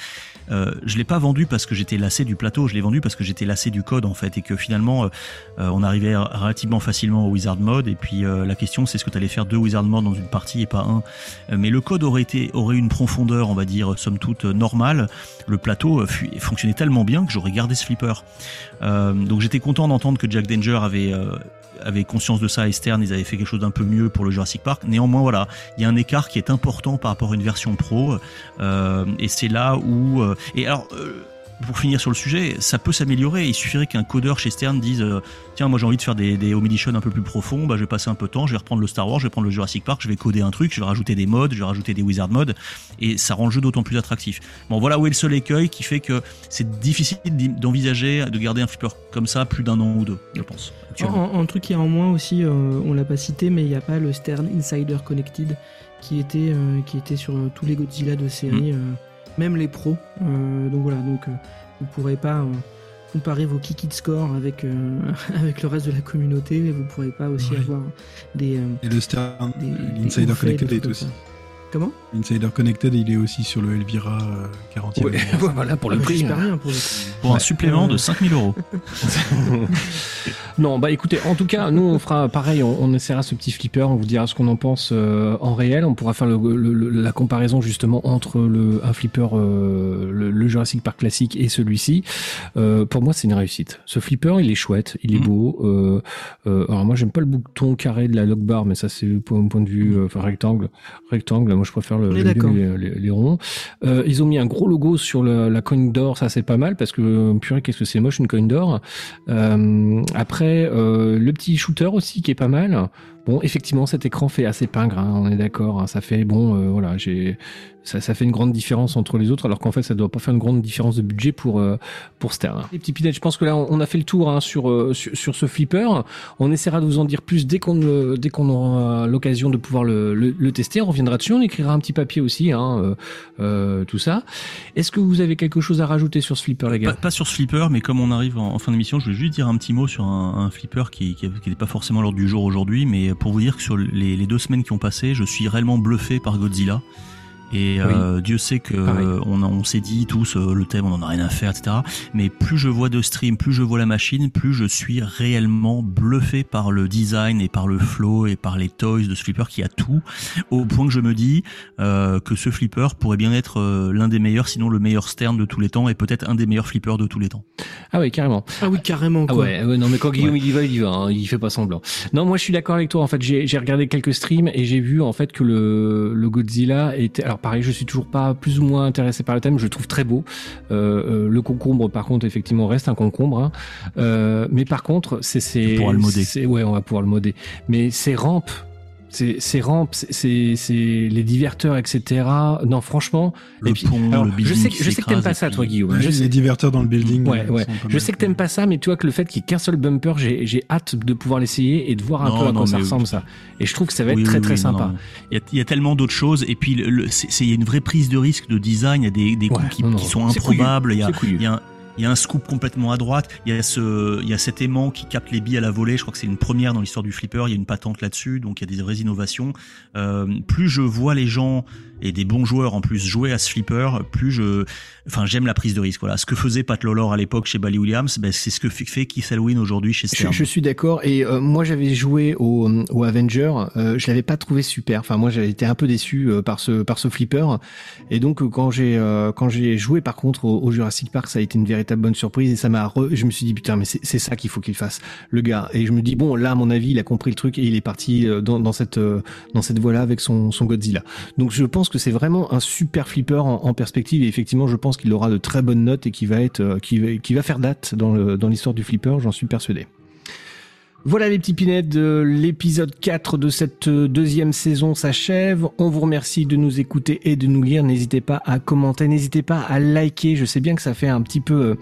Euh, je l'ai pas vendu parce que j'étais lassé du plateau, je l'ai vendu parce que j'étais lassé du code en fait et que finalement euh, euh, on arrivait relativement facilement au Wizard Mode et puis euh, la question c'est est-ce que tu allais faire deux Wizard Mode dans une partie et pas un. Mais le code aurait été aurait une profondeur on va dire somme toute normale. Le plateau fonctionnait tellement bien que j'aurais gardé ce flipper. Donc j'étais content d'entendre que Jack Danger avait avait conscience de ça à Esterne, ils avaient fait quelque chose d'un peu mieux pour le Jurassic Park. Néanmoins, voilà, il y a un écart qui est important par rapport à une version pro, euh, et c'est là où. euh, et alors, euh, pour finir sur le sujet, ça peut s'améliorer. Il suffirait qu'un codeur chez Stern dise euh, tiens, moi j'ai envie de faire des, des un peu plus profonds, bah, je vais passer un peu de temps, je vais reprendre le Star Wars, je vais prendre le Jurassic Park, je vais coder un truc, je vais rajouter des modes, je vais rajouter des wizard modes, et ça rend le jeu d'autant plus attractif. Bon, voilà où est le seul écueil qui fait que c'est difficile d'envisager de garder un flipper comme ça plus d'un an ou deux, je pense. En, en truc qui est en moins aussi, euh, on l'a pas cité, mais il n'y a pas le Stern Insider Connected qui était, euh, qui était sur euh, tous les Godzilla de série, euh, même les pros. Euh, donc voilà, donc euh, vous pourrez pas euh, comparer vos Kikit Score avec, euh, avec le reste de la communauté, mais vous pourrez pas aussi avoir des. euh, Et le Stern, l'Insider Connected aussi. Comment L'Insider Connected, il est aussi sur le Elvira euh, 40e. Ouais, voilà pour le Ah bah, prix. Bien pour le un supplément de Euh, 5000 euros. Non, bah écoutez, en tout cas, nous on fera pareil, on, on essaiera ce petit flipper, on vous dira ce qu'on en pense euh, en réel, on pourra faire le, le- le- la comparaison justement entre le, un flipper, euh, le, le Jurassic Park classique et celui-ci. Euh, pour moi, c'est une réussite. Ce flipper, il est chouette, il est Mhm. beau. Euh, euh, alors moi, j'aime pas le bouton carré de la lock bar, mais ça c'est pour un point de vue, euh, enfin rectangle, rectangle. Moi, je préfère le, les, les- les ronds. Euh, ils ont mis un gros logo sur la coin d'or, ça c'est pas mal parce que purée, qu'est-ce que c'est moche une coin d'or. Euh, après, euh, le petit shooter aussi qui est pas mal. Bon, effectivement, cet écran fait assez pingre, hein, on est d'accord. hein, ça fait bon, euh, voilà, j'ai ça, ça fait une grande différence entre les autres, alors qu'en fait, ça doit pas faire une grande différence de budget pour euh, pour Stern. Les petits pinettes, je pense que là, on a fait le tour hein, sur, euh, sur sur ce flipper. On essaiera de vous en dire plus dès qu'on euh, dès qu'on aura l'occasion de pouvoir le, le, le tester. On reviendra dessus, on écrira un petit papier aussi, hein, euh, tout ça. Est-ce que vous avez quelque chose à rajouter sur ce flipper, les gars? Pas sur ce flipper, mais comme on arrive en, en fin d'émission, je vais juste dire un petit mot sur un, un flipper qui qui n'est pas forcément l'ordre du jour aujourd'hui, mais pour vous dire que sur les, deux semaines qui ont passé, je suis réellement bluffé par Godzilla. Et euh, Dieu sait que euh, on, s'est dit tous euh, le thème, on en a rien à faire, etc. Mais plus je vois de stream, plus je vois la machine, plus je suis réellement bluffé par le design et par le flow et par les toys de ce flipper qui a tout, au point que je me dis euh, que ce flipper pourrait bien être euh, l'un des meilleurs, sinon le meilleur Stern de tous les temps et peut-être un des meilleurs flippers de tous les temps. Ah oui, carrément. Ah oui, carrément Ah quoi. ouais, ouais, non mais quand Guillaume il y va, il y va, hein, il fait pas semblant. Non, moi je suis d'accord avec toi. En fait, j'ai j'ai regardé quelques streams et j'ai vu en fait que le, le Godzilla était. Alors pareil, je suis toujours pas plus ou moins intéressé par le thème. Je le trouve très beau. Euh, euh, le concombre, par contre, effectivement, reste un concombre. hein. Euh, mais par contre, c'est c'est. On pourra le Ouais, on va pouvoir le modder. Mais ces rampes. Ces, ces rampes, c'est- les diverteurs, etc. Non, franchement. Le et puis, pont, alors, le je building sais, qui que- je sais que t'aimes pas ça, toi, Guillaume. Ouais, je sais, les diverteurs dans le building. Ouais, euh, ouais. Je sais que t'aimes pas ça, mais tu vois que le fait qu'il y ait qu'un seul bumper, j'ai j'ai hâte de pouvoir l'essayer et de voir un Non, peu à non, quoi ça ressemble ça. Et je trouve que ça va être Oui, très oui, très sympa. Il y, a, il y a tellement d'autres choses et puis il y a une vraie prise de risque de design. Il y a des, des coups qui, non, non, qui sont improbables. Il y a. il y a un, scoop complètement à droite. Il y a ce, il y a cet aimant qui capte les billes à la volée. Je crois que c'est une première dans l'histoire du flipper. Il y a une patente là-dessus, donc il y a des vraies innovations. Euh, plus je vois les gens et des bons joueurs en plus jouer à ce flipper, plus je, enfin j'aime la prise de risque. Voilà, ce que faisait Pat Lawlor à l'époque chez Bally Williams, ben, c'est ce que fait- Keith Elwin aujourd'hui chez Stern. je suis d'accord. Et euh, moi, j'avais joué au, au Avenger. Euh, je l'avais pas trouvé super. Enfin, moi, j'avais été un peu déçu euh, par ce par ce flipper. Et donc, euh, quand j'ai euh, quand j'ai joué par contre au, au Jurassic Park, ça a été une véritable bonne surprise. Et ça m'a. re- Je me suis dit putain, mais c'est ça qu'il faut qu'il fasse, le gars. Et je me dis bon, là, à mon avis, il a compris le truc et il est parti euh, dans, dans cette dans cette voie-là avec son son Godzilla. Donc, je pense que c'est vraiment un super flipper en, perspective. Et effectivement, je pense qu'il aura de très bonnes notes et qui va être euh, qui va faire date dans l'histoire du flipper. J'en suis persuadé. Voilà les petits pinets de l'épisode 4 de cette euh, deuxième saison s'achève. On vous remercie de nous écouter et de nous lire. N'hésitez pas à commenter, n'hésitez pas à liker. Je sais bien que ça fait un petit peu euh,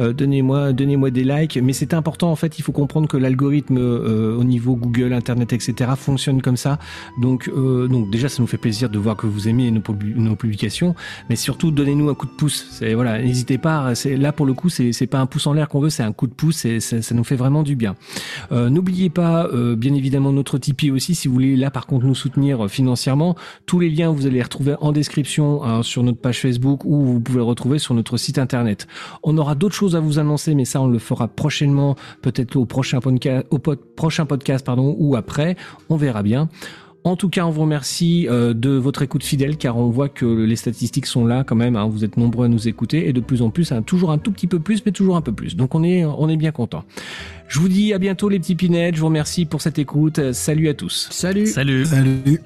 euh, donnez-moi donnez-moi des likes, mais c'est important en fait, il faut comprendre que l'algorithme au niveau Google, internet, etc. fonctionne comme ça. Donc donc déjà ça nous fait plaisir de voir que vous aimez nos, pub- nos publications, mais surtout donnez-nous un coup de pouce. Voilà, n'hésitez pas, là pour le coup, c'est pas un pouce en l'air qu'on veut, c'est un coup de pouce et ça, nous fait vraiment du bien. N'oubliez pas, euh, bien évidemment, notre Tipeee aussi, si vous voulez là par contre nous soutenir euh, financièrement. Tous les liens, vous allez les retrouver en description hein, sur notre page Facebook ou vous pouvez le retrouver sur notre site internet. On aura d'autres choses à vous annoncer, mais ça on le fera prochainement, peut-être au prochain podcast, au prochain podcast pardon, ou après. On verra bien. En tout cas, on vous remercie euh, de votre écoute fidèle car on voit que les statistiques sont là quand même. hein. vous êtes nombreux à nous écouter et de plus en plus, hein, toujours un tout petit peu plus, mais toujours un peu plus. Donc on est, on est bien content. Je vous dis à bientôt les petits pinettes. Je vous remercie pour cette écoute. Salut à tous. Salut. Salut. Salut.